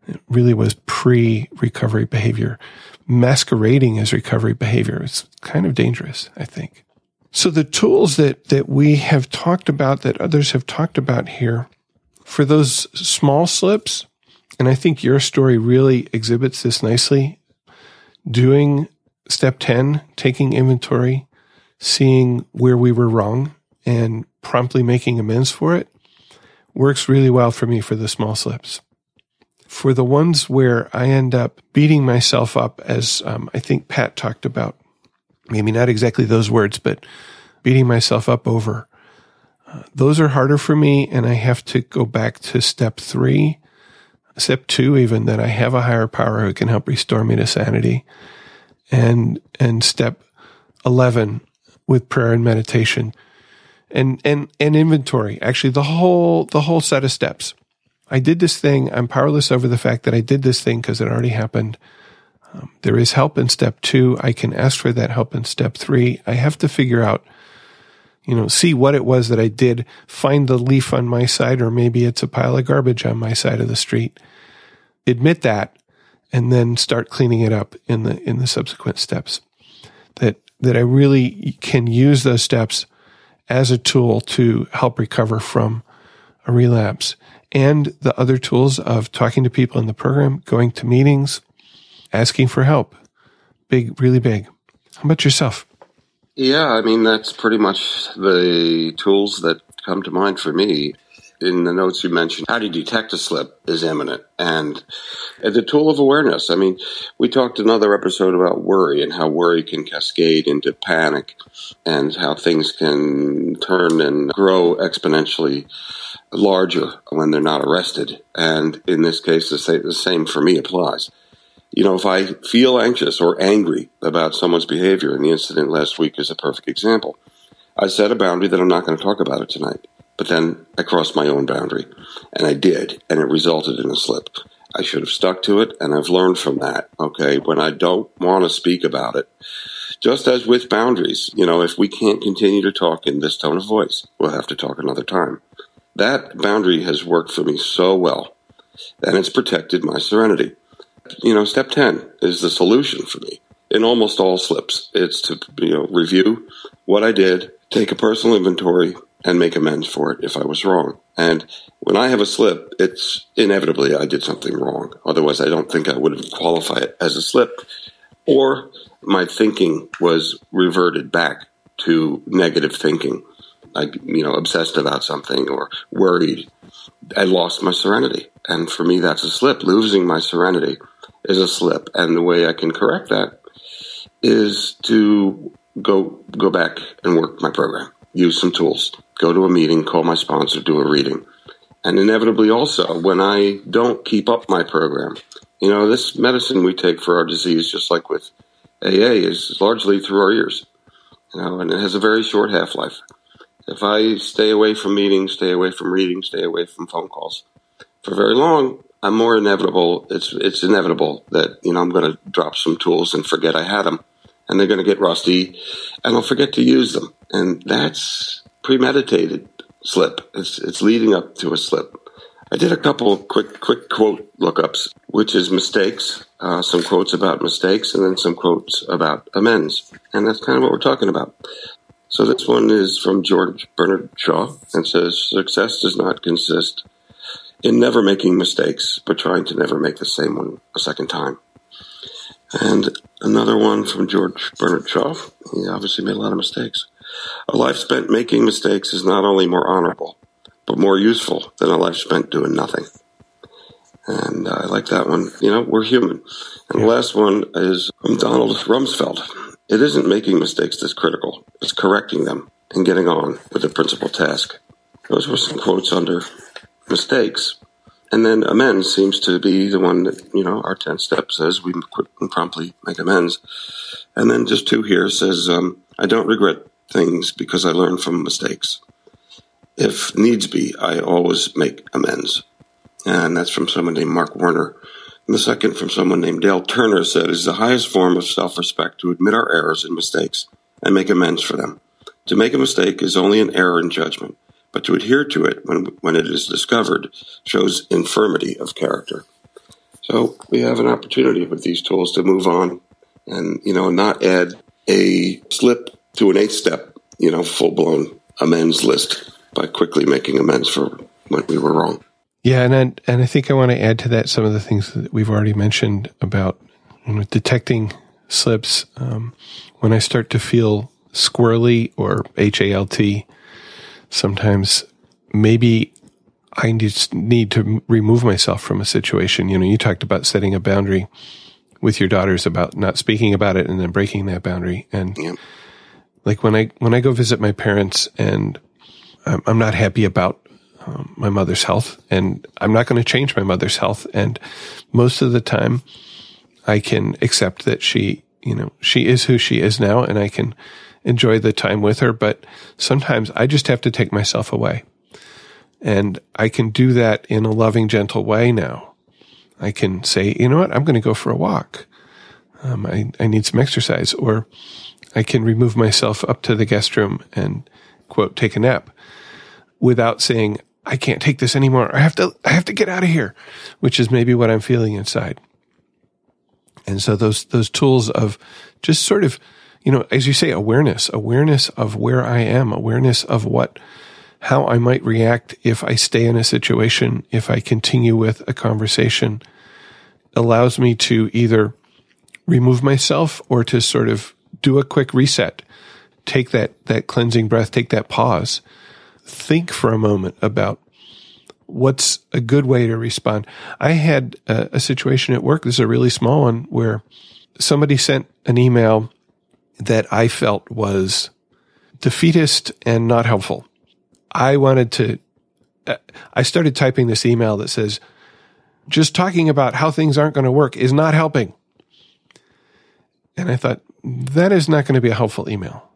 It really was pre recovery behavior masquerading as recovery behavior. It's kind of dangerous, I think. So the tools that, that we have talked about, that others have talked about here, for those small slips, and I think your story really exhibits this nicely, doing step 10, taking inventory, seeing where we were wrong and promptly making amends for it works really well for me for the small slips. For the ones where I end up beating myself up, as um, I think Pat talked about, maybe not exactly those words, but beating myself up over, uh, those are harder for me. And I have to go back to step three, step two, even that I have a higher power who can help restore me to sanity. And, and step 11 with prayer and meditation and, and, and inventory. Actually, the whole, the whole set of steps. I did this thing. I'm powerless over the fact that I did this thing because it already happened. Um, there is help in step two. I can ask for that help in step three. I have to figure out, you know, see what it was that I did, find the leaf on my side, or maybe it's a pile of garbage on my side of the street. Admit that, and then start cleaning it up in the in the subsequent steps. That that I really can use those steps as a tool to help recover from a relapse. And the other tools of talking to people in the program, going to meetings, asking for help. Big, really big. How about yourself? Yeah, I mean, that's pretty much the tools that come to mind for me in the notes you mentioned, how to detect a slip is imminent. And the tool of awareness. I mean, we talked another episode about worry and how worry can cascade into panic and how things can turn and grow exponentially larger when they're not arrested. And in this case, the same for me applies. You know, if I feel anxious or angry about someone's behavior, and the incident last week is a perfect example, I set a boundary that I'm not going to talk about it tonight. But then I crossed my own boundary, and I did, and it resulted in a slip. I should have stuck to it, and I've learned from that. Okay, when I don't want to speak about it, just as with boundaries, you know, if we can't continue to talk in this tone of voice, we'll have to talk another time. That boundary has worked for me so well, and it's protected my serenity. You know, step 10 is the solution for me in almost all slips. It's to, you know, review what I did, take a personal inventory, and make amends for it if I was wrong. And when I have a slip, it's inevitably I did something wrong. Otherwise, I don't think I would qualified it as a slip. Or my thinking was reverted back to negative thinking. I, you know, obsessed about something or worried. I lost my serenity. And for me, that's a slip. Losing my serenity is a slip. And the way I can correct that is to go, go back and work my program, use some tools go to a meeting, call my sponsor, do a reading. And inevitably also, when I don't keep up my program, you know, this medicine we take for our disease, just like with AA, is largely through our ears, you know, and it has a very short half life. If I stay away from meetings, stay away from readings, stay away from phone calls for very long, I'm more inevitable. It's it's inevitable that you know I'm going to drop some tools and forget I had them, and they're going to get rusty, and I'll forget to use them, and that's premeditated slip. It's, it's leading up to a slip. I did a couple quick quick quote lookups, which is mistakes, uh, some quotes about mistakes, and then some quotes about amends, and that's kind of what we're talking about. So this one is from George Bernard Shaw and says success does not consist in never making mistakes, but trying to never make the same one a second time. And another one from George Bernard Shaw. He obviously made a lot of mistakes. A life spent making mistakes is not only more honorable, but more useful than a life spent doing nothing. And I like that one. You know, we're human. And yeah. the last one is from Donald Rumsfeld. It isn't making mistakes that's critical. It's correcting them and getting on with the principal task. Those were some quotes under mistakes. And then amends seems to be the one that, you know, our 10 step says we quick and promptly make amends. And then just two here says, um, I don't regret things because I learn from mistakes. If needs be, I always make amends. And that's from someone named Mark Warner. And the second from someone named Dale Turner said, is the highest form of self respect to admit our errors and mistakes and make amends for them. To make a mistake is only an error in judgment, but to adhere to it when, when it is discovered shows infirmity of character. So we have an opportunity with these tools to move on and, you know, not add a slip to an eight step, you know, full blown amends list by quickly making amends for when we were wrong. Yeah, and I, and I think I want to add to that some of the things that we've already mentioned about you know, detecting slips. Um, when I start to feel squirrely or HALT, sometimes maybe I just need to remove myself from a situation. You know, you talked about setting a boundary with your daughters about not speaking about it and then breaking that boundary. And like when I when I go visit my parents and I'm, I'm not happy about um, my mother's health, and I'm not going to change my mother's health. And most of the time, I can accept that she, you know, she is who she is now, and I can enjoy the time with her. But sometimes I just have to take myself away. And I can do that in a loving, gentle way now. I can say, you know what, I'm going to go for a walk. Um, I, I need some exercise. Or I can remove myself up to the guest room and, quote, take a nap without saying, I can't take this anymore. I have to, I have to get out of here, which is maybe what I'm feeling inside. And so those, those tools of just sort of, you know, as you say, awareness, awareness of where I am, awareness of what, how I might react if I stay in a situation, if I continue with a conversation allows me to either remove myself or to sort of do a quick reset, take that, that cleansing breath, take that pause think for a moment about what's a good way to respond. I had a, a, situation at work. This is a really small one where somebody sent an email that I felt was defeatist and not helpful. I wanted to, uh, I started typing this email that says, just talking about how things aren't going to work is not helping. And I thought, that is not going to be a helpful email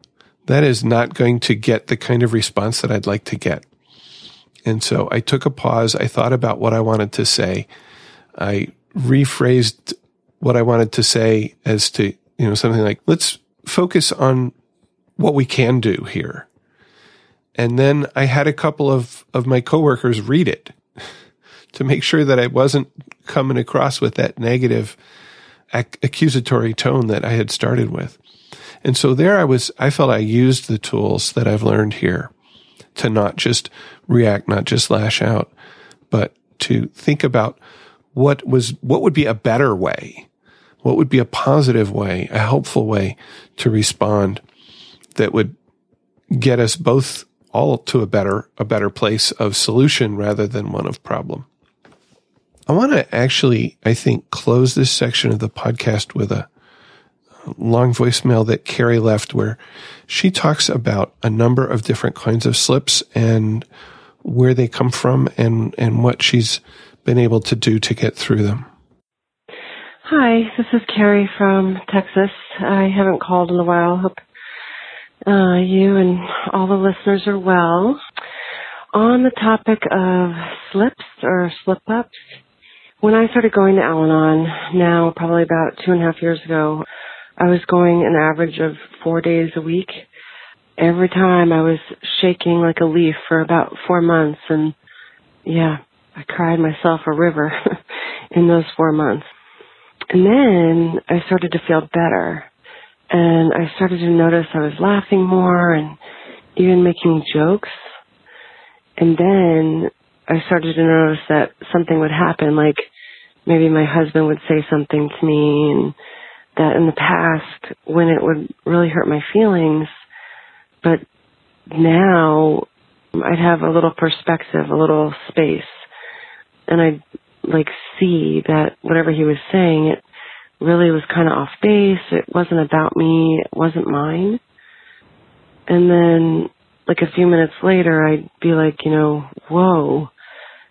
that is not going to get the kind of response that I'd like to get. And so I took a pause. I thought about what I wanted to say. I rephrased what I wanted to say as to, you know, something like, let's focus on what we can do here. And then I had a couple of, of my coworkers read it to make sure that I wasn't coming across with that negative ac- accusatory tone that I had started with. And so there I was, I felt I used the tools that I've learned here to not just react, not just lash out, but to think about what was, what would be a better way? What would be a positive way, a helpful way to respond that would get us both all to a better, a better place of solution rather than one of problem. I want to actually, I think, close this section of the podcast with a, long voicemail that Carrie left where she talks about a number of different kinds of slips and where they come from and, and what she's been able to do to get through them. Hi, this is Carrie from Texas. I haven't called in a while. Hope uh, you and all the listeners are well. On the topic of slips or slip ups, when I started going to Al Anon, now probably about two and a half years ago, I was going an average of four days a week. Every time I was shaking like a leaf for about four months and yeah, I cried myself a river in those four months. And then I started to feel better and I started to notice I was laughing more and even making jokes. And then I started to notice that something would happen, like maybe my husband would say something to me and that in the past when it would really hurt my feelings, but now I'd have a little perspective, a little space, and I'd like see that whatever he was saying, it really was kind of off base. It wasn't about me. It wasn't mine. And then like a few minutes later, I'd be like, you know, whoa.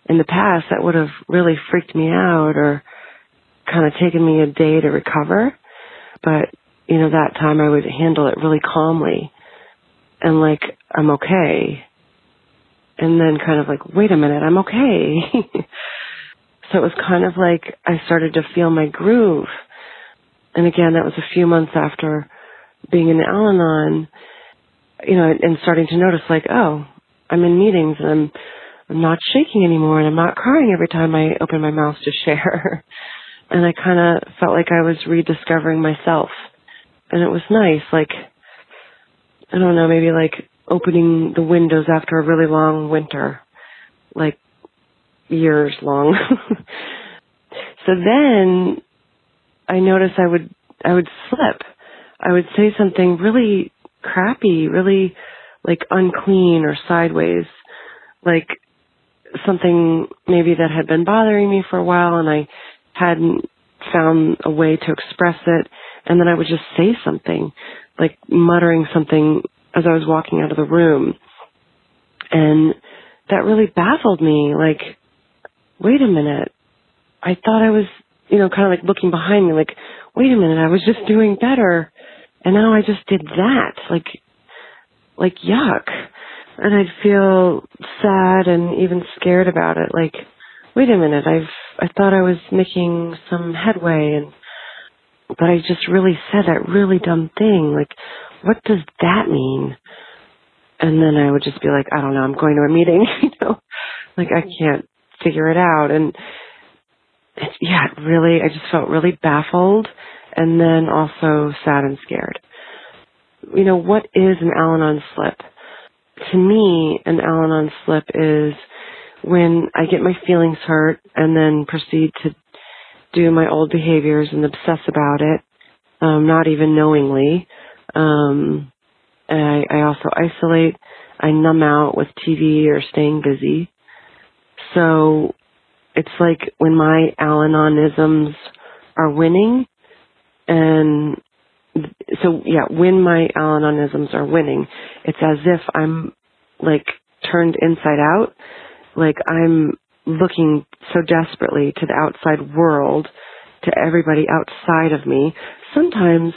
In the past, that would have really freaked me out or kind of taken me a day to recover. But, you know, that time I would handle it really calmly and like, I'm okay. And then kind of like, wait a minute, I'm okay. so it was kind of like I started to feel my groove. And again, that was a few months after being in Al Anon you know, and starting to notice like, oh, I'm in meetings and I'm I'm not shaking anymore and I'm not crying every time I open my mouth to share. and I kind of felt like I was rediscovering myself. And it was nice, like I don't know, maybe like opening the windows after a really long winter, like years long. so then I noticed I would I would slip. I would say something really crappy, really like unclean or sideways, like something maybe that had been bothering me for a while and I hadn't found a way to express it. And then I would just say something, like muttering something as I was walking out of the room. And that really baffled me. Like, wait a minute. I thought I was, you know, kind of like looking behind me, like, wait a minute, I was just doing better. And now I just did that. Like, like yuck. And I'd feel sad and even scared about it. Like, wait a minute, I've, I thought I was making some headway and, but I just really said that really dumb thing. Like, what does that mean? And then I would just be like, I don't know, I'm going to a meeting, you know, like I can't figure it out. And it, yeah, it really, I just felt really baffled and then also sad and scared. You know, what is an Al Anon slip? To me, an Al Anon slip is when I get my feelings hurt and then proceed to do my old behaviors and obsess about it, um, not even knowingly. Um, and I, I also isolate. I numb out with TV or staying busy. So it's like when my Al Anonisms are winning, and so yeah, when my Al-Anonisms are winning, it's as if I'm like turned inside out, like I'm looking so desperately to the outside world, to everybody outside of me, sometimes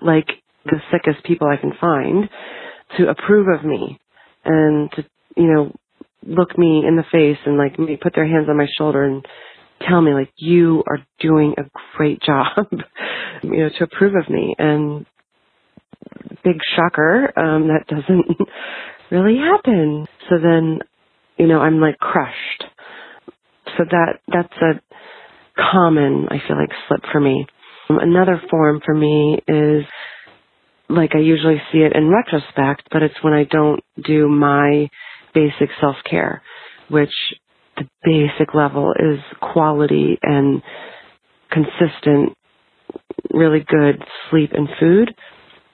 like the sickest people I can find, to approve of me and to, you know, look me in the face and like maybe put their hands on my shoulder and tell me like you are doing a great job you know to approve of me. And big shocker um that doesn't really happen. So then you know i'm like crushed. So that that's a common i feel like slip for me. Another form for me is like i usually see it in retrospect but it's when i don't do my basic self care which the basic level is quality and consistent, really good sleep and food.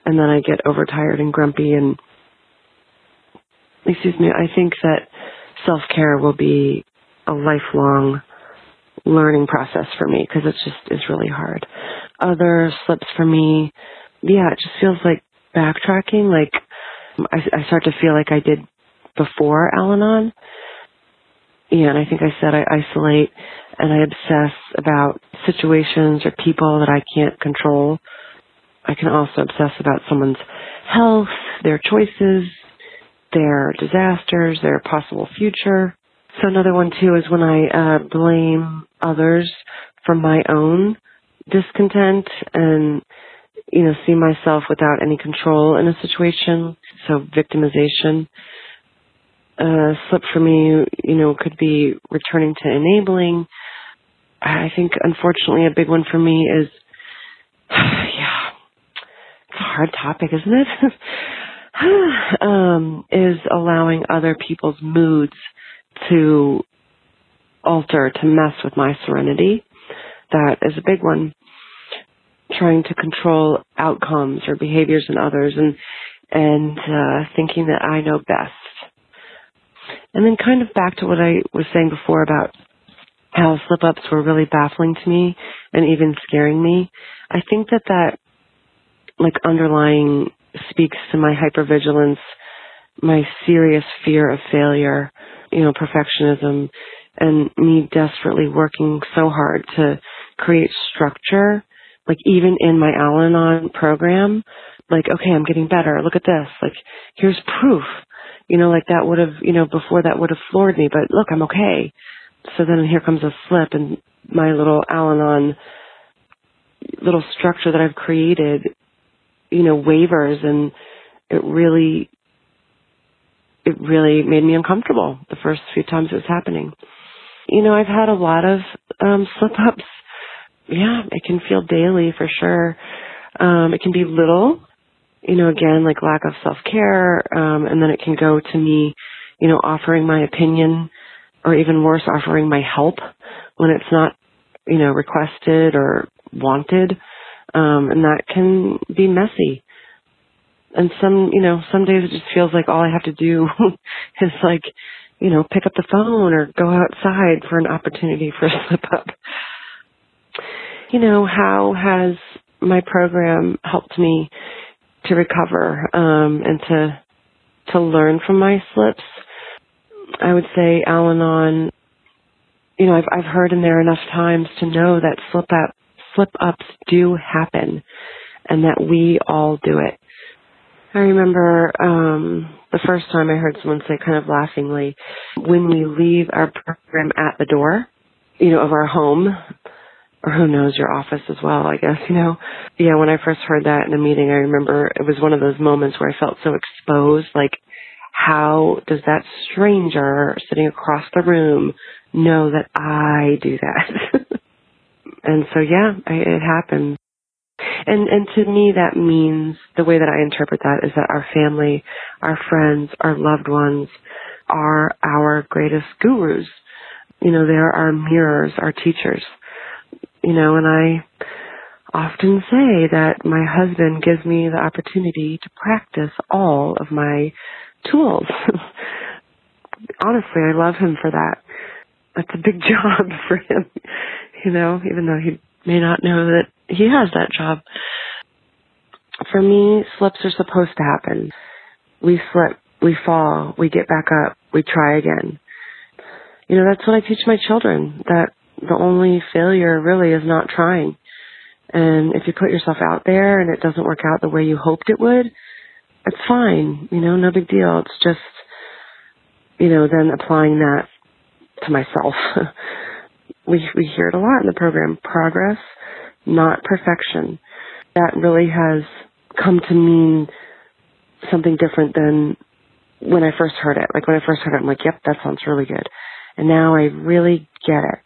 And then I get overtired and grumpy and, excuse me, I think that self care will be a lifelong learning process for me because it's just is really hard. Other slips for me, yeah, it just feels like backtracking. Like I, I start to feel like I did before Al Anon, yeah, and I think I said I isolate and I obsess about situations or people that I can't control. I can also obsess about someone's health, their choices, their disasters, their possible future. So another one too is when I uh, blame others for my own discontent and you know see myself without any control in a situation. So victimization uh, slip for me, you know, could be returning to enabling. I think, unfortunately, a big one for me is, yeah, it's a hard topic, isn't it? um, is allowing other people's moods to alter, to mess with my serenity. That is a big one. Trying to control outcomes or behaviors in others and and uh, thinking that I know best and then kind of back to what I was saying before about how slip ups were really baffling to me and even scaring me. I think that that like underlying speaks to my hypervigilance, my serious fear of failure, you know, perfectionism, and me desperately working so hard to create structure, like even in my Al Anon program, like, okay, I'm getting better. Look at this. Like, here's proof. You know, like that would have, you know, before that would have floored me, but look, I'm okay. So then here comes a slip and my little Al Anon little structure that I've created, you know, wavers and it really, it really made me uncomfortable the first few times it was happening. You know, I've had a lot of um, slip ups. Yeah, it can feel daily for sure. Um, it can be little, you know, again, like lack of self care, um, and then it can go to me, you know, offering my opinion or even worse, offering my help when it's not, you know, requested or wanted. Um, and that can be messy. And some, you know, some days it just feels like all I have to do is like, you know, pick up the phone or go outside for an opportunity for a slip up. You know, how has my program helped me to recover um, and to to learn from my slips? I would say Al-Anon, you know, I've, I've heard in there enough times to know that slip up, slip ups do happen and that we all do it. I remember, um, the first time I heard someone say kind of laughingly, when we leave our program at the door, you know, of our home, or who knows, your office as well, I guess, you know. Yeah, when I first heard that in a meeting, I remember it was one of those moments where I felt so exposed, like how does that stranger sitting across the room know that I do that? and so yeah, I, it happens. And and to me that means the way that I interpret that is that our family, our friends, our loved ones are our greatest gurus. You know, they're our mirrors, our teachers. You know, and I often say that my husband gives me the opportunity to practice all of my tools. Honestly, I love him for that. That's a big job for him, you know, even though he may not know that he has that job. For me, slips are supposed to happen. We slip, we fall, we get back up, we try again. You know, that's what I teach my children, that the only failure really is not trying. And if you put yourself out there and it doesn't work out the way you hoped it would, it's fine, you know, no big deal. It's just, you know, then applying that to myself. we we hear it a lot in the program. Progress, not perfection. That really has come to mean something different than when I first heard it. Like when I first heard it, I'm like, yep, that sounds really good. And now I really get it.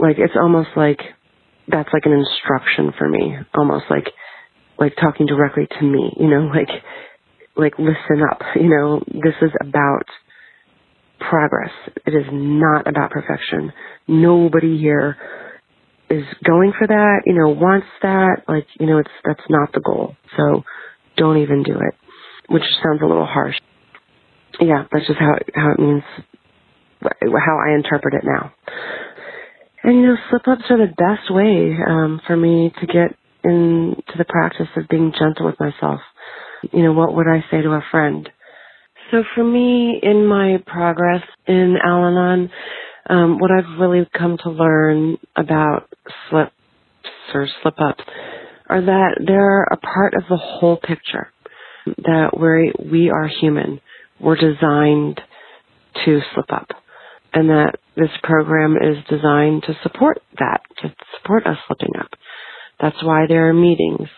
Like it's almost like that's like an instruction for me, almost like like talking directly to me, you know, like like listen up. You know, this is about progress. It is not about perfection. Nobody here is going for that, you know, wants that. Like, you know, it's that's not the goal. So don't even do it. Which sounds a little harsh. Yeah, that's just how it, how it means how I interpret it now. And you know, slip ups are the best way um, for me to get into the practice of being gentle with myself you know, what would I say to a friend? So for me, in my progress in Al-Anon, um, what I've really come to learn about slips or slip ups are that they're a part of the whole picture. That we we are human. We're designed to slip up. And that this program is designed to support that, to support us slipping up. That's why there are meetings,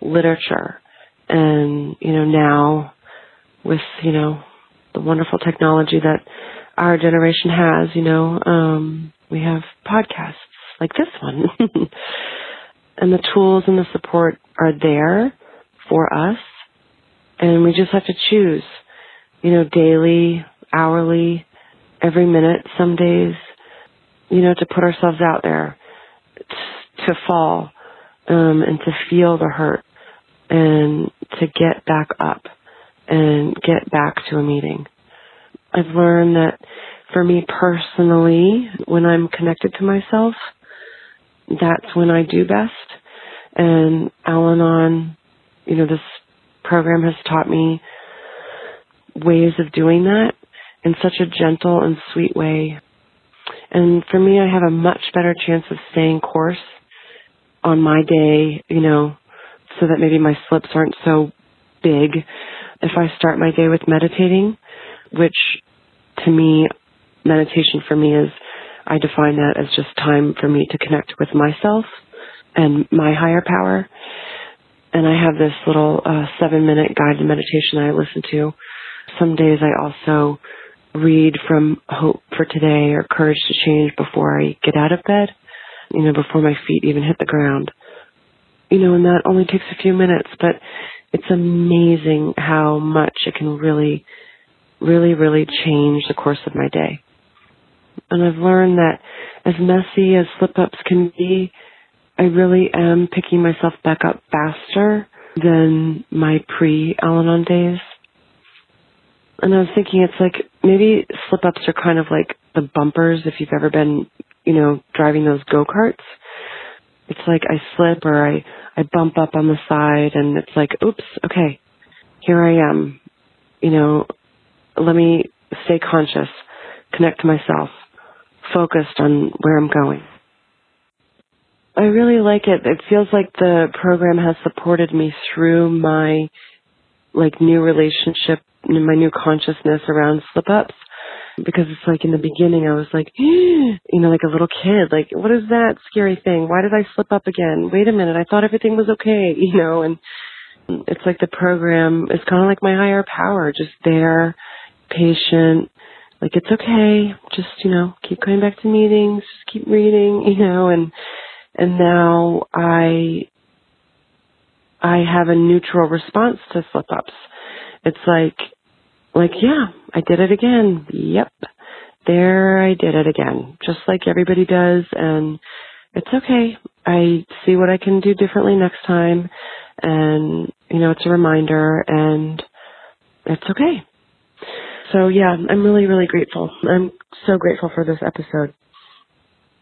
literature, and, you know, now with, you know, the wonderful technology that our generation has, you know, um, we have podcasts like this one. and the tools and the support are there for us. And we just have to choose, you know, daily, hourly, every minute, some days, you know, to put ourselves out there, to fall, um, and to feel the hurt and to get back up and get back to a meeting. I've learned that for me personally, when I'm connected to myself, that's when I do best. And Al Anon, you know, this program has taught me ways of doing that in such a gentle and sweet way. And for me, I have a much better chance of staying course on my day, you know, so that maybe my slips aren't so big. If I start my day with meditating, which to me, meditation for me is, I define that as just time for me to connect with myself and my higher power. And I have this little uh, seven minute guided meditation I listen to. Some days I also read from Hope for Today or Courage to Change before I get out of bed, you know, before my feet even hit the ground. You know, and that only takes a few minutes, but it's amazing how much it can really, really, really change the course of my day. And I've learned that as messy as slip ups can be, I really am picking myself back up faster than my pre Al Anon days. And I was thinking it's like maybe slip ups are kind of like the bumpers if you've ever been, you know, driving those go karts. It's like I slip or I, I bump up on the side and it's like, oops, okay, here I am. You know, let me stay conscious, connect to myself, focused on where I'm going. I really like it. It feels like the program has supported me through my like new relationship, my new consciousness around slip ups. Because it's like in the beginning, I was like, you know, like a little kid, like, what is that scary thing? Why did I slip up again? Wait a minute, I thought everything was okay, you know, and it's like the program is kind of like my higher power, just there, patient, like it's okay, just, you know, keep going back to meetings, just keep reading, you know, and, and now I I have a neutral response to slip ups. It's like, like, yeah, I did it again. Yep. There I did it again. Just like everybody does. And it's okay. I see what I can do differently next time. And, you know, it's a reminder and it's okay. So yeah, I'm really, really grateful. I'm so grateful for this episode.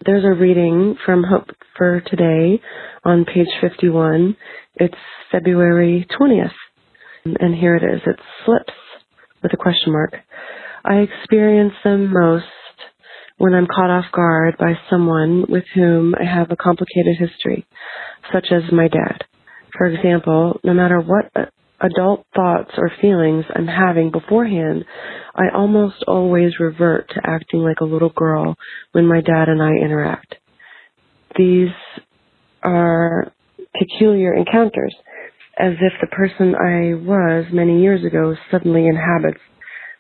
There's a reading from Hope for Today on page 51. It's February 20th. And here it is. It slips with a question mark. I experience them most when I'm caught off guard by someone with whom I have a complicated history, such as my dad. For example, no matter what adult thoughts or feelings I'm having beforehand, I almost always revert to acting like a little girl when my dad and I interact. These are peculiar encounters, as if the person I was many years ago suddenly inhabits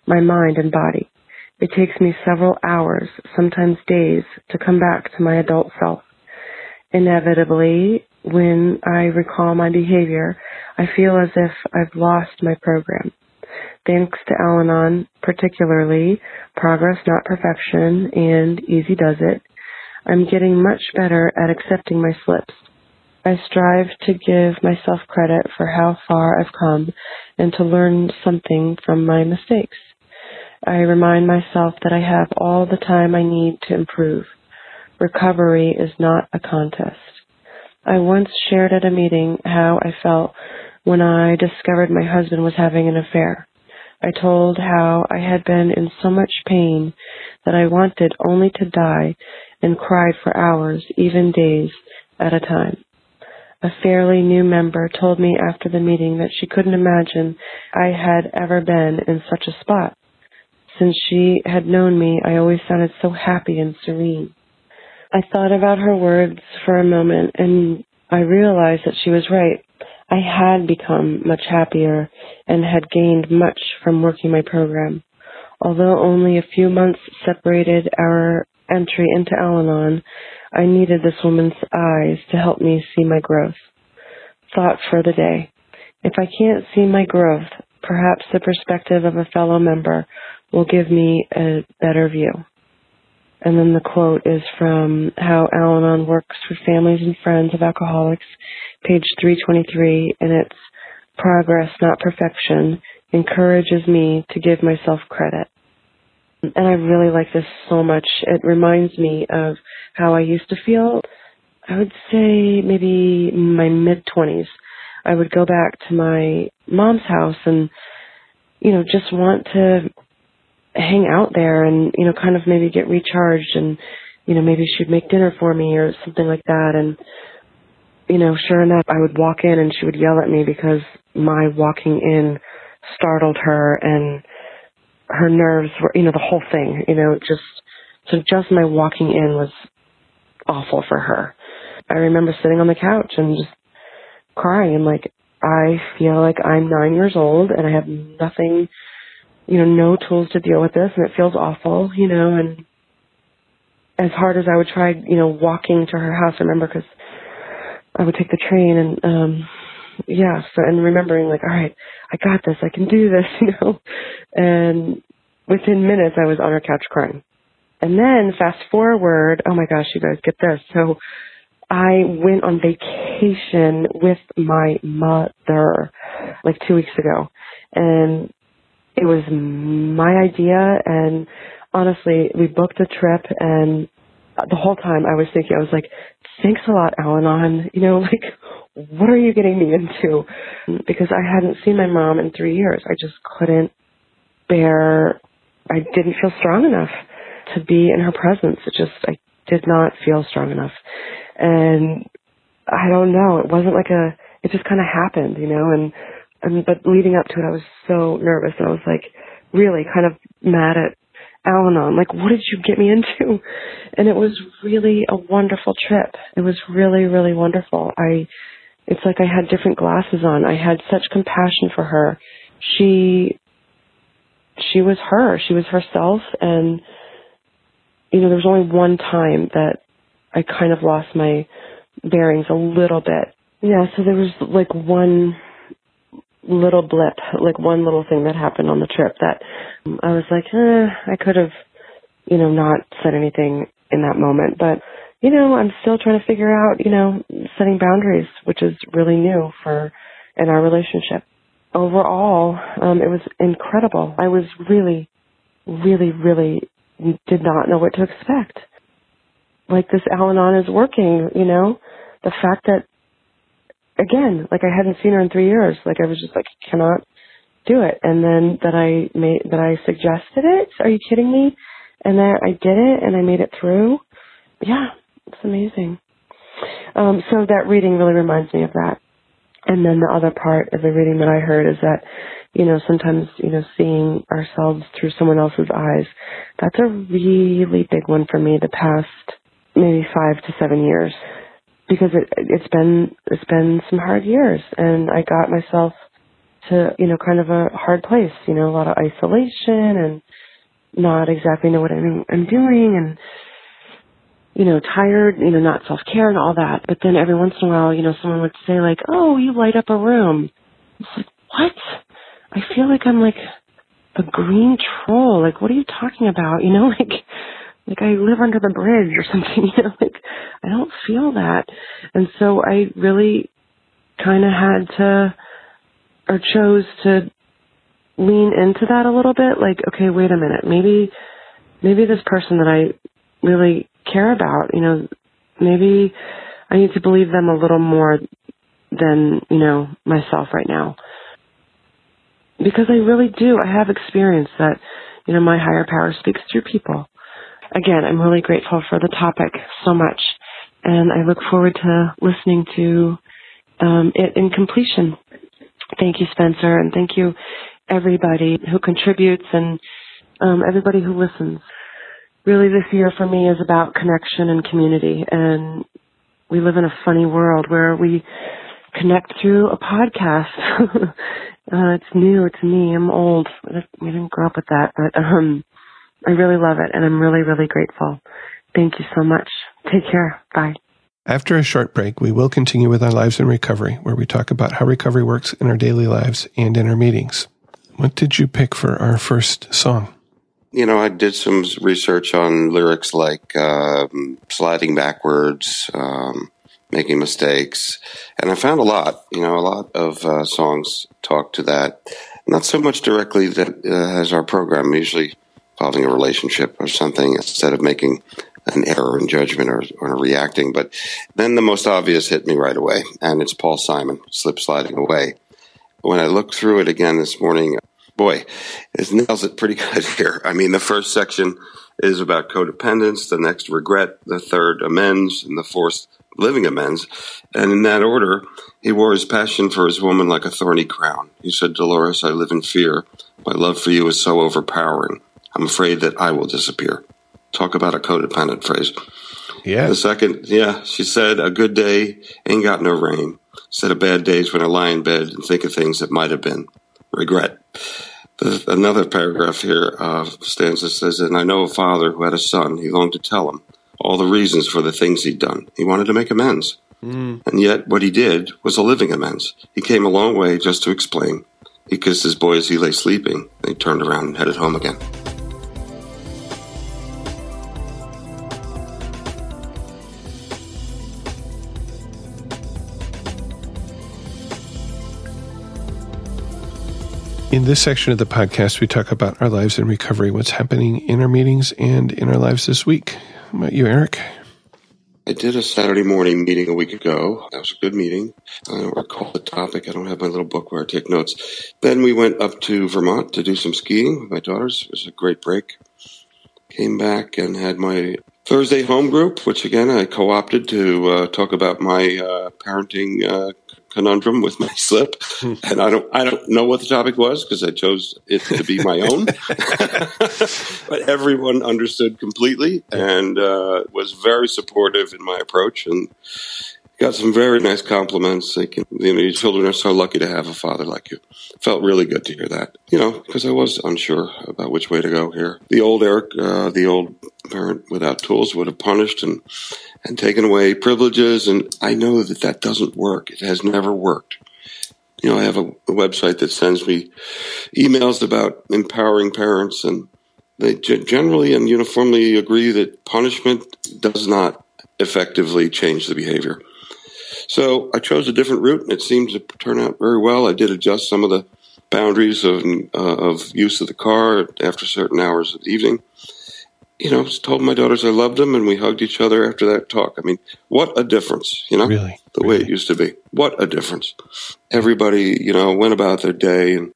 my mind and body. It takes me several hours, sometimes days, to come back to my adult self. Inevitably, when I recall my behavior, I feel as if I've lost my program. Thanks to Al Anon, particularly Progress Not Perfection and Easy Does It, I'm getting much better at accepting my slips. I strive to give myself credit for how far I've come and to learn something from my mistakes. I remind myself that I have all the time I need to improve. Recovery is not a contest. I once shared at a meeting how I felt when I discovered my husband was having an affair. I told how I had been in so much pain that I wanted only to die and cried for hours, even days at a time. A fairly new member told me after the meeting that she couldn't imagine I had ever been in such a spot. Since she had known me, I always sounded so happy and serene. I thought about her words for a moment and I realized that she was right. I had become much happier and had gained much from working my program. Although only a few months separated our entry into Al Anon, I needed this woman's eyes to help me see my growth. Thought for the day. If I can't see my growth, perhaps the perspective of a fellow member will give me a better view. And then the quote is from How Al Anon Works for Families and Friends of Alcoholics, page 323, and it's Progress, not perfection, encourages me to give myself credit. And I really like this so much. It reminds me of how I used to feel. I would say maybe my mid 20s. I would go back to my mom's house and, you know, just want to hang out there and, you know, kind of maybe get recharged and, you know, maybe she'd make dinner for me or something like that. And, you know, sure enough, I would walk in and she would yell at me because my walking in startled her and her nerves were, you know, the whole thing, you know, just, so just my walking in was awful for her. I remember sitting on the couch and just crying. and like, I feel like I'm nine years old and I have nothing, you know, no tools to deal with this and it feels awful, you know, and as hard as I would try, you know, walking to her house, I remember because I would take the train and, um, yeah, so, and remembering like, all right, I got this, I can do this, you know, and within minutes I was on her couch crying. And then fast forward, oh my gosh, you guys get this. So I went on vacation with my mother like two weeks ago. And it was my idea and honestly we booked a trip and the whole time I was thinking I was like thanks a lot Al-Anon. You know like what are you getting me into? Because I hadn't seen my mom in 3 years. I just couldn't bear I didn't feel strong enough to be in her presence it just I did not feel strong enough and I don't know, it wasn't like a, it just kind of happened, you know, and, and, but leading up to it, I was so nervous and I was like really kind of mad at Al-Anon. Like, what did you get me into? And it was really a wonderful trip. It was really, really wonderful. I, it's like I had different glasses on. I had such compassion for her. She, she was her. She was herself. And, you know, there was only one time that I kind of lost my bearings a little bit. Yeah, so there was like one little blip, like one little thing that happened on the trip that I was like, eh, I could have, you know, not said anything in that moment. But, you know, I'm still trying to figure out, you know, setting boundaries, which is really new for in our relationship. Overall, um, it was incredible. I was really, really, really did not know what to expect like this Al-Anon is working, you know? The fact that, again, like I hadn't seen her in three years, like I was just like, cannot do it. And then that I made, that I suggested it. Are you kidding me? And that I did it and I made it through. Yeah, it's amazing. Um, so that reading really reminds me of that. And then the other part of the reading that I heard is that, you know, sometimes, you know, seeing ourselves through someone else's eyes, that's a really big one for me the past maybe five to seven years. Because it it's been it's been some hard years and I got myself to you know kind of a hard place you know a lot of isolation and not exactly know what I'm I'm doing and you know tired you know not self care and all that. But then every once in a while you know someone would say like oh you light up a room. It's like what I feel like I'm like a green troll like what are you talking about you know like like I live under the bridge or something, you know, like I don't feel that. And so I really kind of had to or chose to lean into that a little bit like okay, wait a minute. Maybe maybe this person that I really care about, you know, maybe I need to believe them a little more than, you know, myself right now. Because I really do. I have experience that, you know, my higher power speaks through people again, I'm really grateful for the topic so much. And I look forward to listening to um, it in completion. Thank you, Spencer, and thank you, everybody who contributes and um, everybody who listens. Really, this year for me is about connection and community. And we live in a funny world where we connect through a podcast. uh, it's new to me. I'm old. We didn't grow up with that, but um, I really love it, and I'm really, really grateful. Thank you so much. Take care. Bye. After a short break, we will continue with our lives in recovery, where we talk about how recovery works in our daily lives and in our meetings. What did you pick for our first song? You know, I did some research on lyrics like um, sliding backwards, um, making mistakes, and I found a lot. You know, a lot of uh, songs talk to that. Not so much directly that uh, as our program usually involving a relationship or something instead of making an error in judgment or, or reacting. But then the most obvious hit me right away, and it's Paul Simon slip sliding away. When I looked through it again this morning, boy, it nails it pretty good here. I mean, the first section is about codependence, the next regret, the third amends, and the fourth living amends. And in that order, he wore his passion for his woman like a thorny crown. He said, Dolores, I live in fear. My love for you is so overpowering. I'm afraid that I will disappear. Talk about a codependent phrase. Yeah. The second, yeah, she said, a good day ain't got no rain. Said of bad days when I lie in bed and think of things that might have been. Regret. The, another paragraph here, uh, stanza says, and I know a father who had a son. He longed to tell him all the reasons for the things he'd done. He wanted to make amends. Mm. And yet, what he did was a living amends. He came a long way just to explain. He kissed his boy as he lay sleeping, and he turned around and headed home again. In this section of the podcast, we talk about our lives in recovery, what's happening in our meetings and in our lives this week. How about you, Eric? I did a Saturday morning meeting a week ago. That was a good meeting. I don't recall the topic. I don't have my little book where I take notes. Then we went up to Vermont to do some skiing with my daughters. It was a great break. Came back and had my Thursday home group, which again I co-opted to uh, talk about my uh, parenting uh, conundrum with my slip, and I don't I don't know what the topic was because I chose it to be my own. but everyone understood completely and uh, was very supportive in my approach, and got some very nice compliments. Like, you know, your children are so lucky to have a father like you. Felt really good to hear that. You know, because I was unsure about which way to go here. The old Eric, uh, the old parent without tools would have punished and and taken away privileges. And I know that that doesn't work. It has never worked. You know, I have a, a website that sends me emails about empowering parents, and they generally and uniformly agree that punishment does not effectively change the behavior. So I chose a different route, and it seemed to turn out very well. I did adjust some of the boundaries of uh, of use of the car after certain hours of the evening. You know, told my daughters I loved them, and we hugged each other after that talk. I mean, what a difference! You know, really, the really. way it used to be. What a difference! Everybody, you know, went about their day and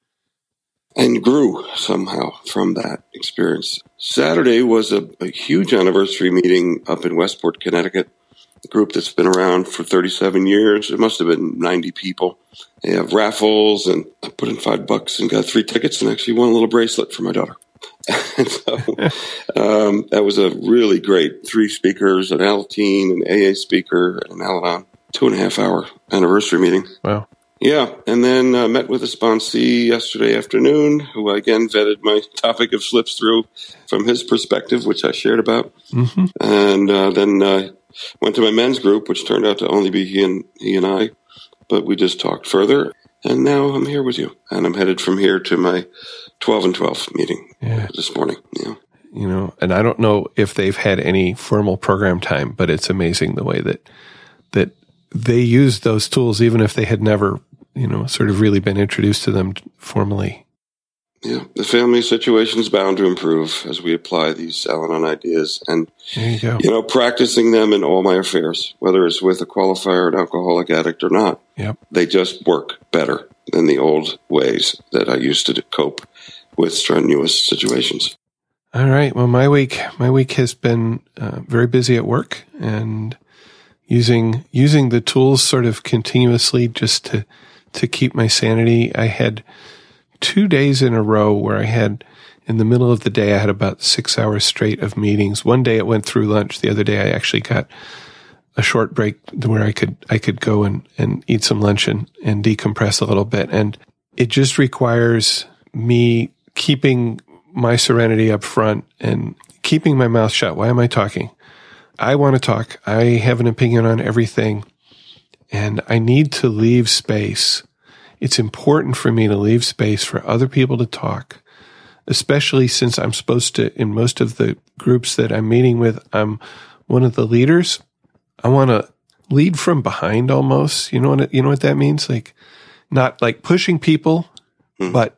and grew somehow from that experience. Saturday was a, a huge anniversary meeting up in Westport, Connecticut group that's been around for 37 years. It must have been 90 people. They have raffles, and I put in five bucks and got three tickets, and actually won a little bracelet for my daughter. so um, that was a really great three speakers, an Alateen, an AA speaker, and an Al-Anon. Two and a half hour anniversary meeting. Wow. Yeah, and then uh, met with a sponsee yesterday afternoon, who again vetted my topic of slips through from his perspective, which I shared about, mm-hmm. and uh, then uh, Went to my men's group, which turned out to only be he and he and I, but we just talked further. And now I'm here with you, and I'm headed from here to my 12 and 12 meeting yeah. this morning. Yeah. You know, and I don't know if they've had any formal program time, but it's amazing the way that that they use those tools, even if they had never, you know, sort of really been introduced to them formally. Yeah, the family situation is bound to improve as we apply these Al-Anon ideas, and you, you, know, practicing them in all my affairs, whether it's with a qualifier, an alcoholic addict, or not. Yep. they just work better than the old ways that I used to cope with strenuous situations. All right. Well, my week, my week has been uh, very busy at work and using using the tools sort of continuously just to to keep my sanity. I had two days in a row where I had, in the middle of the day, I had about six hours straight of meetings. One day it went through lunch. The other day I actually got a short break where I could, I could go and, and eat some lunch and, and decompress a little bit. And it just requires me keeping my serenity up front and keeping my mouth shut. Why am I talking? I want to talk. I have an opinion on everything and I need to leave space it's important for me to leave space for other people to talk, especially since I'm supposed to, in most of the groups that I'm meeting with, I'm one of the leaders. I want to lead from behind almost. You know what, you know what that means? Like not like pushing people, mm. but,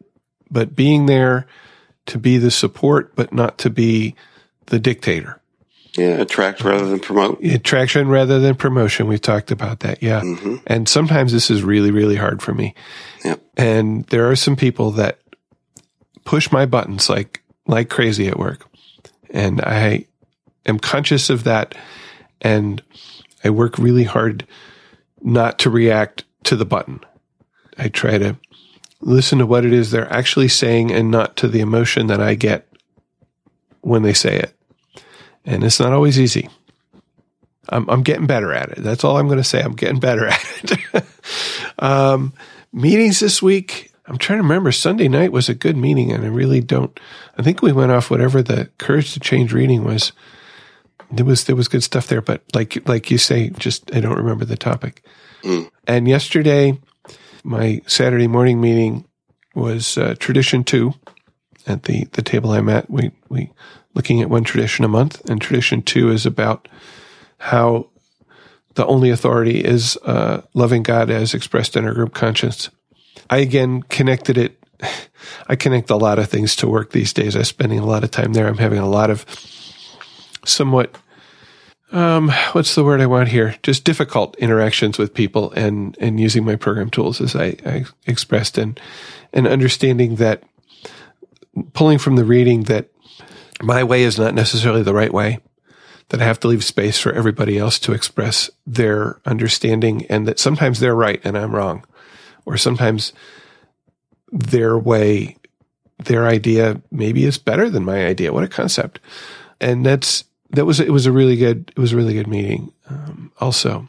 but being there to be the support, but not to be the dictator. Yeah, attract rather than promote. Attraction rather than promotion. We've talked about that. Yeah. Mm-hmm. And sometimes this is really, really hard for me. Yeah. And there are some people that push my buttons like, like crazy at work. And I am conscious of that. And I work really hard not to react to the button. I try to listen to what it is they're actually saying and not to the emotion that I get when they say it. And it's not always easy. I'm, I'm getting better at it. That's all I'm going to say. I'm getting better at it. um, meetings this week. I'm trying to remember. Sunday night was a good meeting, and I really don't. I think we went off whatever the courage to change reading was. There was there was good stuff there, but like like you say, just I don't remember the topic. Mm. And yesterday, my Saturday morning meeting was uh, tradition two at the the table I'm at. We we looking at one tradition a month, and tradition two is about how the only authority is uh, loving God as expressed in our group conscience. I again connected it. I connect a lot of things to work these days. I'm spending a lot of time there. I'm having a lot of somewhat um, what's the word I want here? Just difficult interactions with people and, and using my program tools as I, I expressed and, and understanding that pulling from the reading that my way is not necessarily the right way, that I have to leave space for everybody else to express their understanding and that sometimes they're right and I'm wrong, or sometimes their way, their idea maybe is better than my idea. What a concept. And that's, that was, it was a really good, it was a really good meeting. Um, also.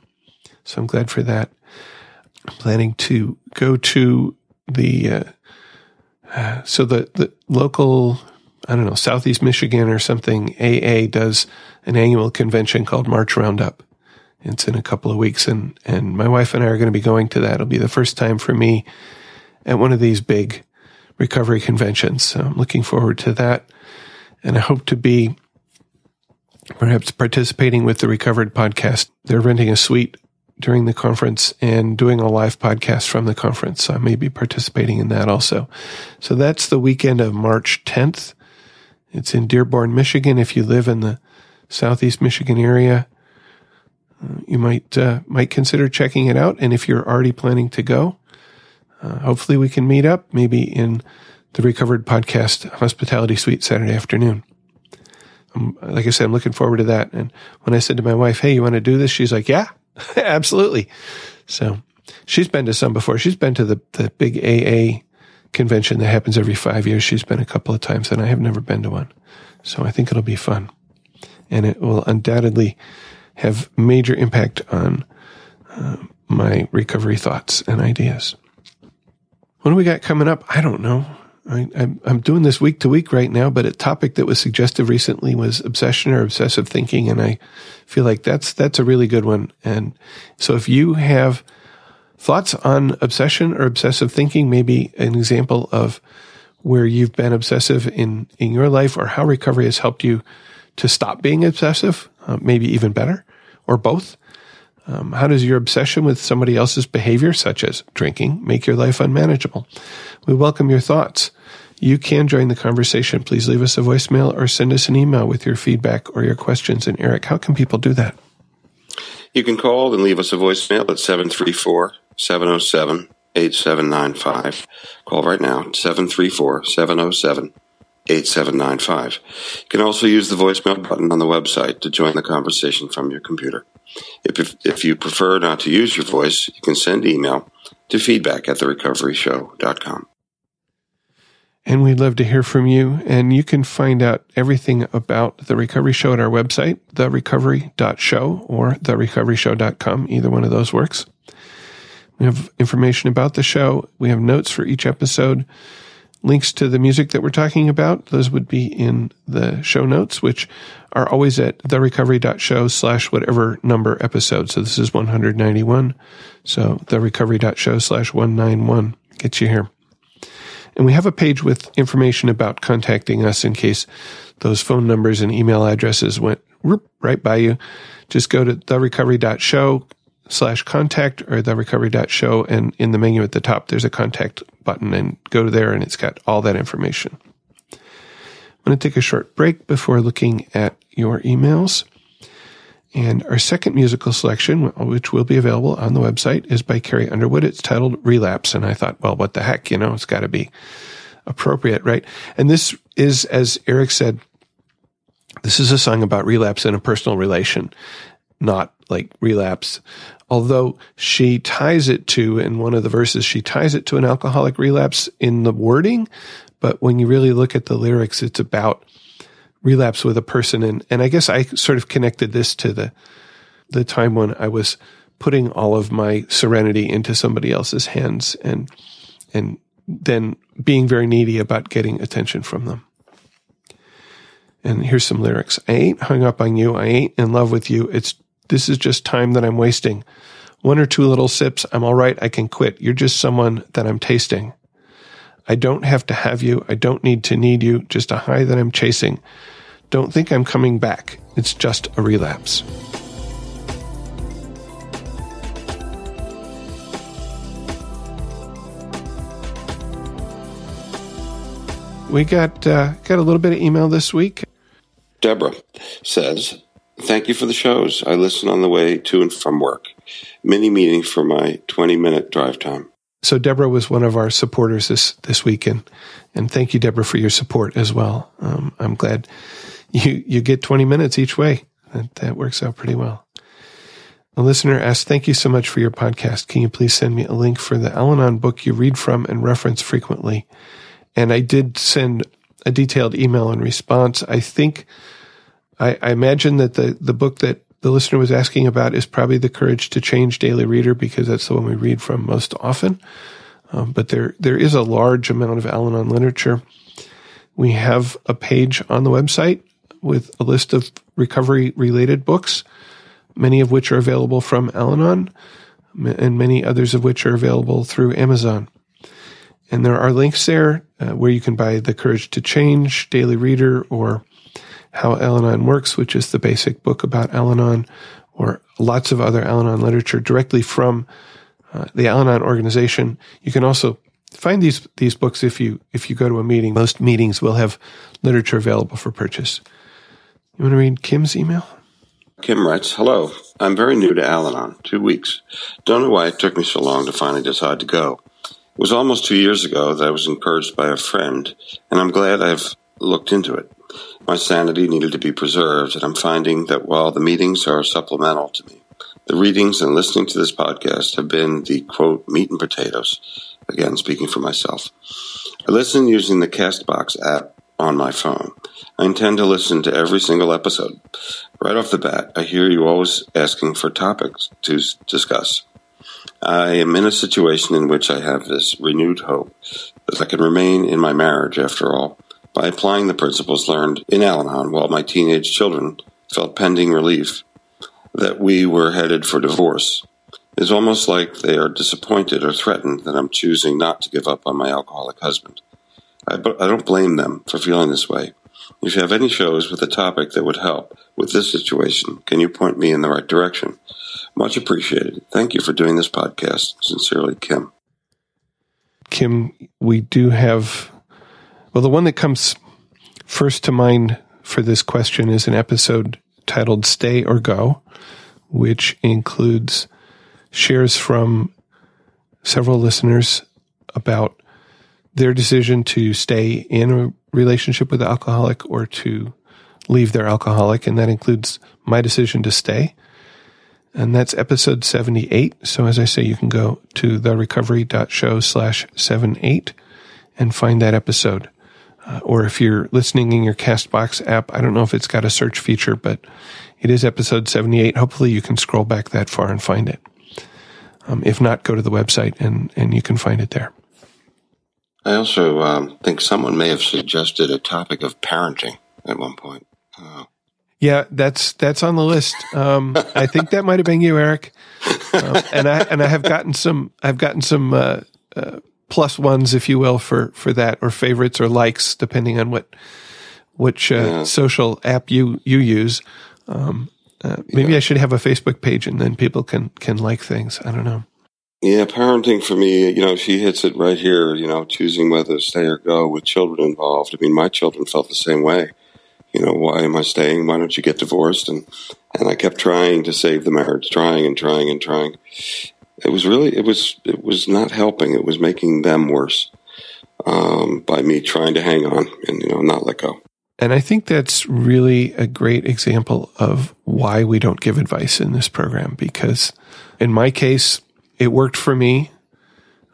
So I'm glad for that. I'm planning to go to the, uh, uh, so the, the local I don't know, Southeast Michigan or something, AA does an annual convention called March Roundup. It's in a couple of weeks and, and my wife and I are going to be going to that. It'll be the first time for me at one of these big recovery conventions. So I'm looking forward to that. And I hope to be perhaps participating with the Recovered podcast. They're renting a suite during the conference and doing a live podcast from the conference. So I may be participating in that also. So that's the weekend of March 10th it's in Dearborn, Michigan. If you live in the southeast Michigan area, you might uh, might consider checking it out. And if you're already planning to go, uh, hopefully we can meet up maybe in the Recovered Podcast Hospitality Suite Saturday afternoon. Um, like I said, I'm looking forward to that. And when I said to my wife, "Hey, you want to do this?" She's like, "Yeah, absolutely." So she's been to some before. She's been to the the big AA convention that happens every five years. She's been a couple of times and I have never been to one. So I think it'll be fun and it will undoubtedly have major impact on uh, my recovery thoughts and ideas. What do we got coming up? I don't know. I, am doing this week to week right now, but a topic that was suggested recently was obsession or obsessive thinking. And I feel like that's, that's a really good one. And so if you have Thoughts on obsession or obsessive thinking? Maybe an example of where you've been obsessive in, in your life or how recovery has helped you to stop being obsessive, uh, maybe even better, or both. Um, how does your obsession with somebody else's behavior, such as drinking, make your life unmanageable? We welcome your thoughts. You can join the conversation. Please leave us a voicemail or send us an email with your feedback or your questions. And Eric, how can people do that? You can call and leave us a voicemail at 734 707 8795. Call right now, 734 707 8795. You can also use the voicemail button on the website to join the conversation from your computer. If, if you prefer not to use your voice, you can send email to feedback at therecoveryshow.com. And we'd love to hear from you. And you can find out everything about The Recovery Show at our website, therecovery.show or therecoveryshow.com. Either one of those works. We have information about the show. We have notes for each episode, links to the music that we're talking about. Those would be in the show notes, which are always at therecovery.show slash whatever number episode. So this is 191. So therecovery.show slash 191 gets you here. And we have a page with information about contacting us in case those phone numbers and email addresses went right by you. Just go to therecovery.show, slash contact or the recovery.show. And in the menu at the top, there's a contact button and go there and it's got all that information. I'm going to take a short break before looking at your emails. And our second musical selection, which will be available on the website, is by Carrie Underwood. It's titled Relapse. And I thought, well, what the heck? You know, it's got to be appropriate, right? And this is, as Eric said, this is a song about relapse in a personal relation, not like relapse. Although she ties it to, in one of the verses, she ties it to an alcoholic relapse in the wording. But when you really look at the lyrics, it's about relapse with a person. And, and I guess I sort of connected this to the, the time when I was putting all of my serenity into somebody else's hands and, and then being very needy about getting attention from them. And here's some lyrics. I ain't hung up on you. I ain't in love with you. It's, this is just time that I'm wasting. One or two little sips. I'm all right. I can quit. You're just someone that I'm tasting. I don't have to have you. I don't need to need you. Just a high that I'm chasing. Don't think I'm coming back. It's just a relapse. We got uh, got a little bit of email this week. Deborah says, Thank you for the shows. I listen on the way to and from work. Mini meeting for my 20 minute drive time. So Deborah was one of our supporters this, this week. And, and thank you, Deborah, for your support as well. Um, I'm glad you, you get 20 minutes each way. That, that works out pretty well. A listener asked, Thank you so much for your podcast. Can you please send me a link for the Al Anon book you read from and reference frequently? And I did send a detailed email in response. I think, I, I imagine that the, the book that the listener was asking about is probably The Courage to Change Daily Reader because that's the one we read from most often. Um, but there, there is a large amount of Al Anon literature. We have a page on the website with a list of recovery related books, many of which are available from Al Anon and many others of which are available through Amazon. And there are links there uh, where you can buy The Courage to Change, Daily Reader, or How Al Anon Works, which is the basic book about Al Anon, or lots of other Al Anon literature directly from uh, the Al Anon organization. You can also find these these books if you if you go to a meeting. Most meetings will have literature available for purchase. You want to read Kim's email? Kim writes, Hello, I'm very new to Al Anon, two weeks. Don't know why it took me so long to finally decide to go. It was almost two years ago that I was encouraged by a friend, and I'm glad I've looked into it. My sanity needed to be preserved, and I'm finding that while the meetings are supplemental to me, the readings and listening to this podcast have been the quote meat and potatoes. Again, speaking for myself. I listen using the Castbox app on my phone. I intend to listen to every single episode. Right off the bat, I hear you always asking for topics to discuss. I am in a situation in which I have this renewed hope that I can remain in my marriage after all by applying the principles learned in Al Anon while my teenage children felt pending relief that we were headed for divorce. It's almost like they are disappointed or threatened that I'm choosing not to give up on my alcoholic husband. I, I don't blame them for feeling this way. If you have any shows with a topic that would help with this situation, can you point me in the right direction? Much appreciated. Thank you for doing this podcast. Sincerely, Kim. Kim, we do have, well, the one that comes first to mind for this question is an episode titled Stay or Go, which includes shares from several listeners about their decision to stay in a relationship with an alcoholic or to leave their alcoholic. And that includes my decision to stay. And that's episode 78. So as I say, you can go to therecovery.show slash 78 and find that episode. Uh, or if you're listening in your Castbox app, I don't know if it's got a search feature, but it is episode 78. Hopefully you can scroll back that far and find it. Um, if not, go to the website and, and you can find it there. I also um, think someone may have suggested a topic of parenting at one point. Uh, yeah, that's that's on the list. Um, I think that might have been you, Eric. Um, and I and I have gotten some I've gotten some uh, uh, plus ones, if you will, for for that, or favorites or likes, depending on what which uh, yeah. social app you you use. Um, uh, maybe yeah. I should have a Facebook page, and then people can can like things. I don't know. Yeah, parenting for me, you know, she hits it right here, you know, choosing whether to stay or go with children involved. I mean, my children felt the same way. You know, why am I staying? Why don't you get divorced? And and I kept trying to save the marriage, trying and trying and trying. It was really, it was, it was not helping. It was making them worse um, by me trying to hang on and you know not let go. And I think that's really a great example of why we don't give advice in this program because in my case, it worked for me.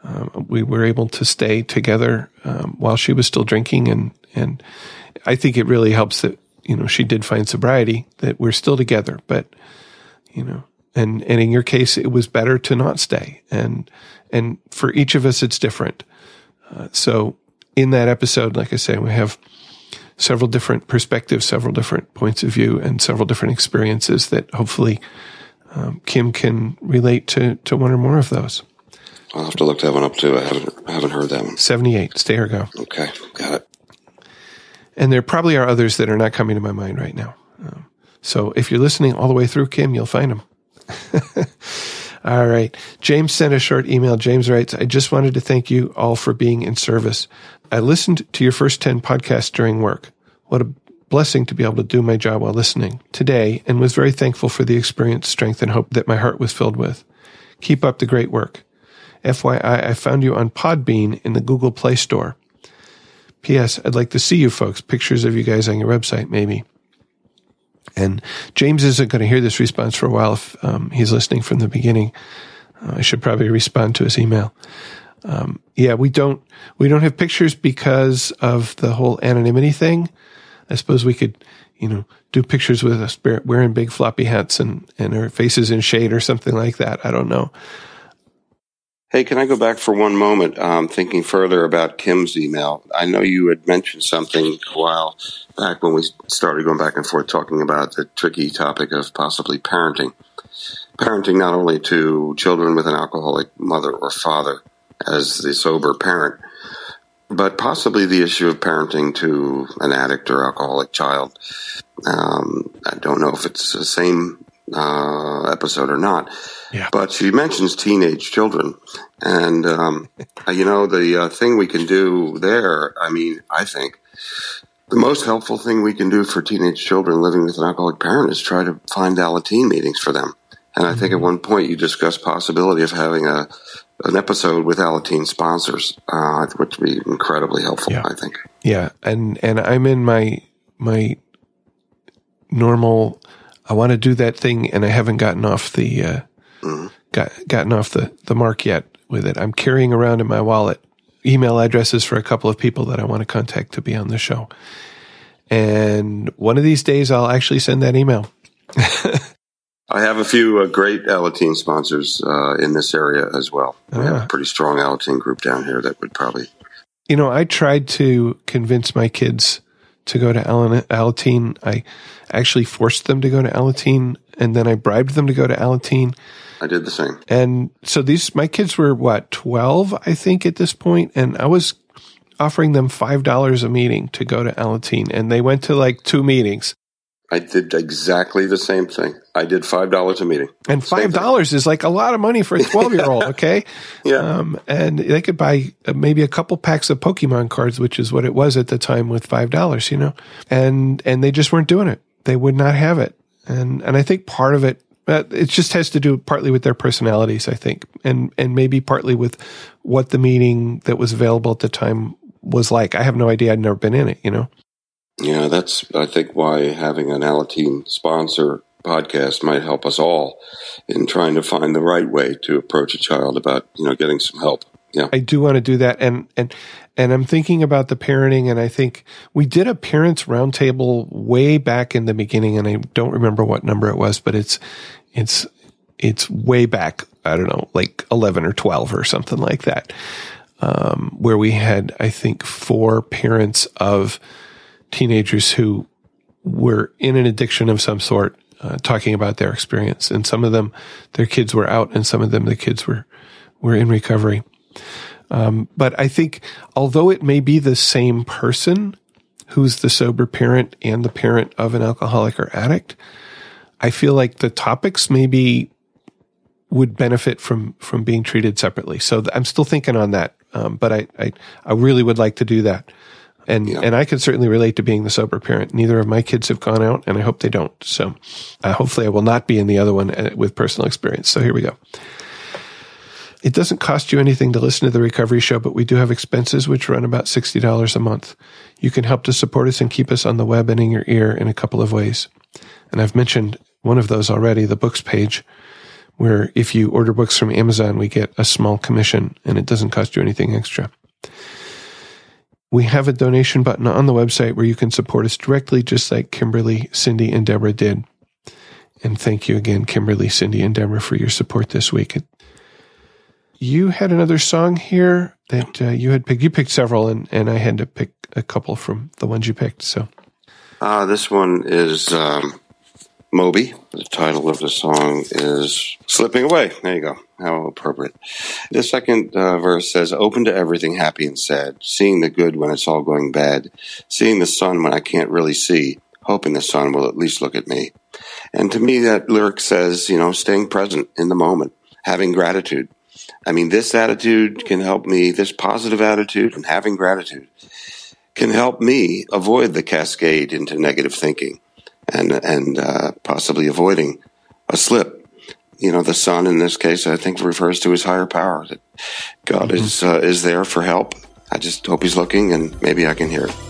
Um, we were able to stay together um, while she was still drinking, and and I think it really helps that you know she did find sobriety that we're still together. But you know, and and in your case, it was better to not stay, and and for each of us, it's different. Uh, so in that episode, like I say, we have several different perspectives, several different points of view, and several different experiences that hopefully um, Kim can relate to to one or more of those. I'll have to look that one up too. I haven't I haven't heard that one. Seventy eight, stay or go. Okay, got it. And there probably are others that are not coming to my mind right now. Um, so if you're listening all the way through, Kim, you'll find them. all right. James sent a short email. James writes, I just wanted to thank you all for being in service. I listened to your first 10 podcasts during work. What a blessing to be able to do my job while listening today and was very thankful for the experience, strength, and hope that my heart was filled with. Keep up the great work. FYI, I found you on Podbean in the Google Play Store. P.S. I'd like to see you folks, pictures of you guys on your website, maybe. And James isn't going to hear this response for a while if um, he's listening from the beginning. Uh, I should probably respond to his email. Um, yeah, we don't we don't have pictures because of the whole anonymity thing. I suppose we could, you know, do pictures with us wearing big floppy hats and, and our faces in shade or something like that. I don't know. Hey, can I go back for one moment? Um, thinking further about Kim's email. I know you had mentioned something a while back when we started going back and forth talking about the tricky topic of possibly parenting. Parenting not only to children with an alcoholic mother or father as the sober parent, but possibly the issue of parenting to an addict or alcoholic child. Um, I don't know if it's the same uh, episode or not. Yeah. But she mentions teenage children, and um, you know the uh, thing we can do there. I mean, I think the most helpful thing we can do for teenage children living with an alcoholic parent is try to find Alateen meetings for them. And I think at mm-hmm. one point you discussed possibility of having a an episode with Alateen sponsors, uh, which would be incredibly helpful. Yeah. I think. Yeah, and and I'm in my my normal. I want to do that thing, and I haven't gotten off the uh, mm-hmm. got gotten off the the mark yet with it. I'm carrying around in my wallet email addresses for a couple of people that I want to contact to be on the show, and one of these days I'll actually send that email. I have a few uh, great Alateen sponsors uh, in this area as well. We have a pretty strong Alateen group down here that would probably. You know, I tried to convince my kids to go to Alateen. I actually forced them to go to Alateen, and then I bribed them to go to Alateen. I did the same. And so these, my kids were what, 12, I think, at this point, and I was offering them $5 a meeting to go to Alateen, and they went to like two meetings. I did exactly the same thing. I did five dollars a meeting, and five dollars is like a lot of money for a twelve year old. Okay, yeah, um, and they could buy uh, maybe a couple packs of Pokemon cards, which is what it was at the time with five dollars. You know, and and they just weren't doing it. They would not have it, and and I think part of it. It just has to do partly with their personalities, I think, and and maybe partly with what the meeting that was available at the time was like. I have no idea. I'd never been in it, you know. Yeah, that's I think why having an Alateen sponsor podcast might help us all in trying to find the right way to approach a child about you know getting some help. Yeah, I do want to do that, and and and I'm thinking about the parenting, and I think we did a parents roundtable way back in the beginning, and I don't remember what number it was, but it's it's it's way back. I don't know, like eleven or twelve or something like that, um, where we had I think four parents of teenagers who were in an addiction of some sort, uh, talking about their experience. And some of them, their kids were out, and some of them, the kids were were in recovery. Um, but I think, although it may be the same person who's the sober parent and the parent of an alcoholic or addict, I feel like the topics maybe would benefit from from being treated separately. So I'm still thinking on that, um, but I, I I really would like to do that. And yeah. and I can certainly relate to being the sober parent. Neither of my kids have gone out, and I hope they don't. So uh, hopefully, I will not be in the other one uh, with personal experience. So here we go. It doesn't cost you anything to listen to the recovery show, but we do have expenses which run about $60 a month. You can help to support us and keep us on the web and in your ear in a couple of ways. And I've mentioned one of those already, the books page, where if you order books from Amazon, we get a small commission and it doesn't cost you anything extra. We have a donation button on the website where you can support us directly, just like Kimberly, Cindy, and Deborah did. And thank you again, Kimberly, Cindy, and Deborah, for your support this week. You had another song here that uh, you had picked. You picked several, and, and I had to pick a couple from the ones you picked. So, uh, this one is um, Moby. The title of the song is Slipping Away. There you go. How appropriate. The second uh, verse says, Open to everything happy and sad, seeing the good when it's all going bad, seeing the sun when I can't really see, hoping the sun will at least look at me. And to me, that lyric says, you know, staying present in the moment, having gratitude. I mean, this attitude can help me, this positive attitude and having gratitude can help me avoid the cascade into negative thinking and and uh, possibly avoiding a slip. You know, the sun in this case, I think, refers to his higher power. That God mm-hmm. is uh, is there for help. I just hope He's looking, and maybe I can hear it.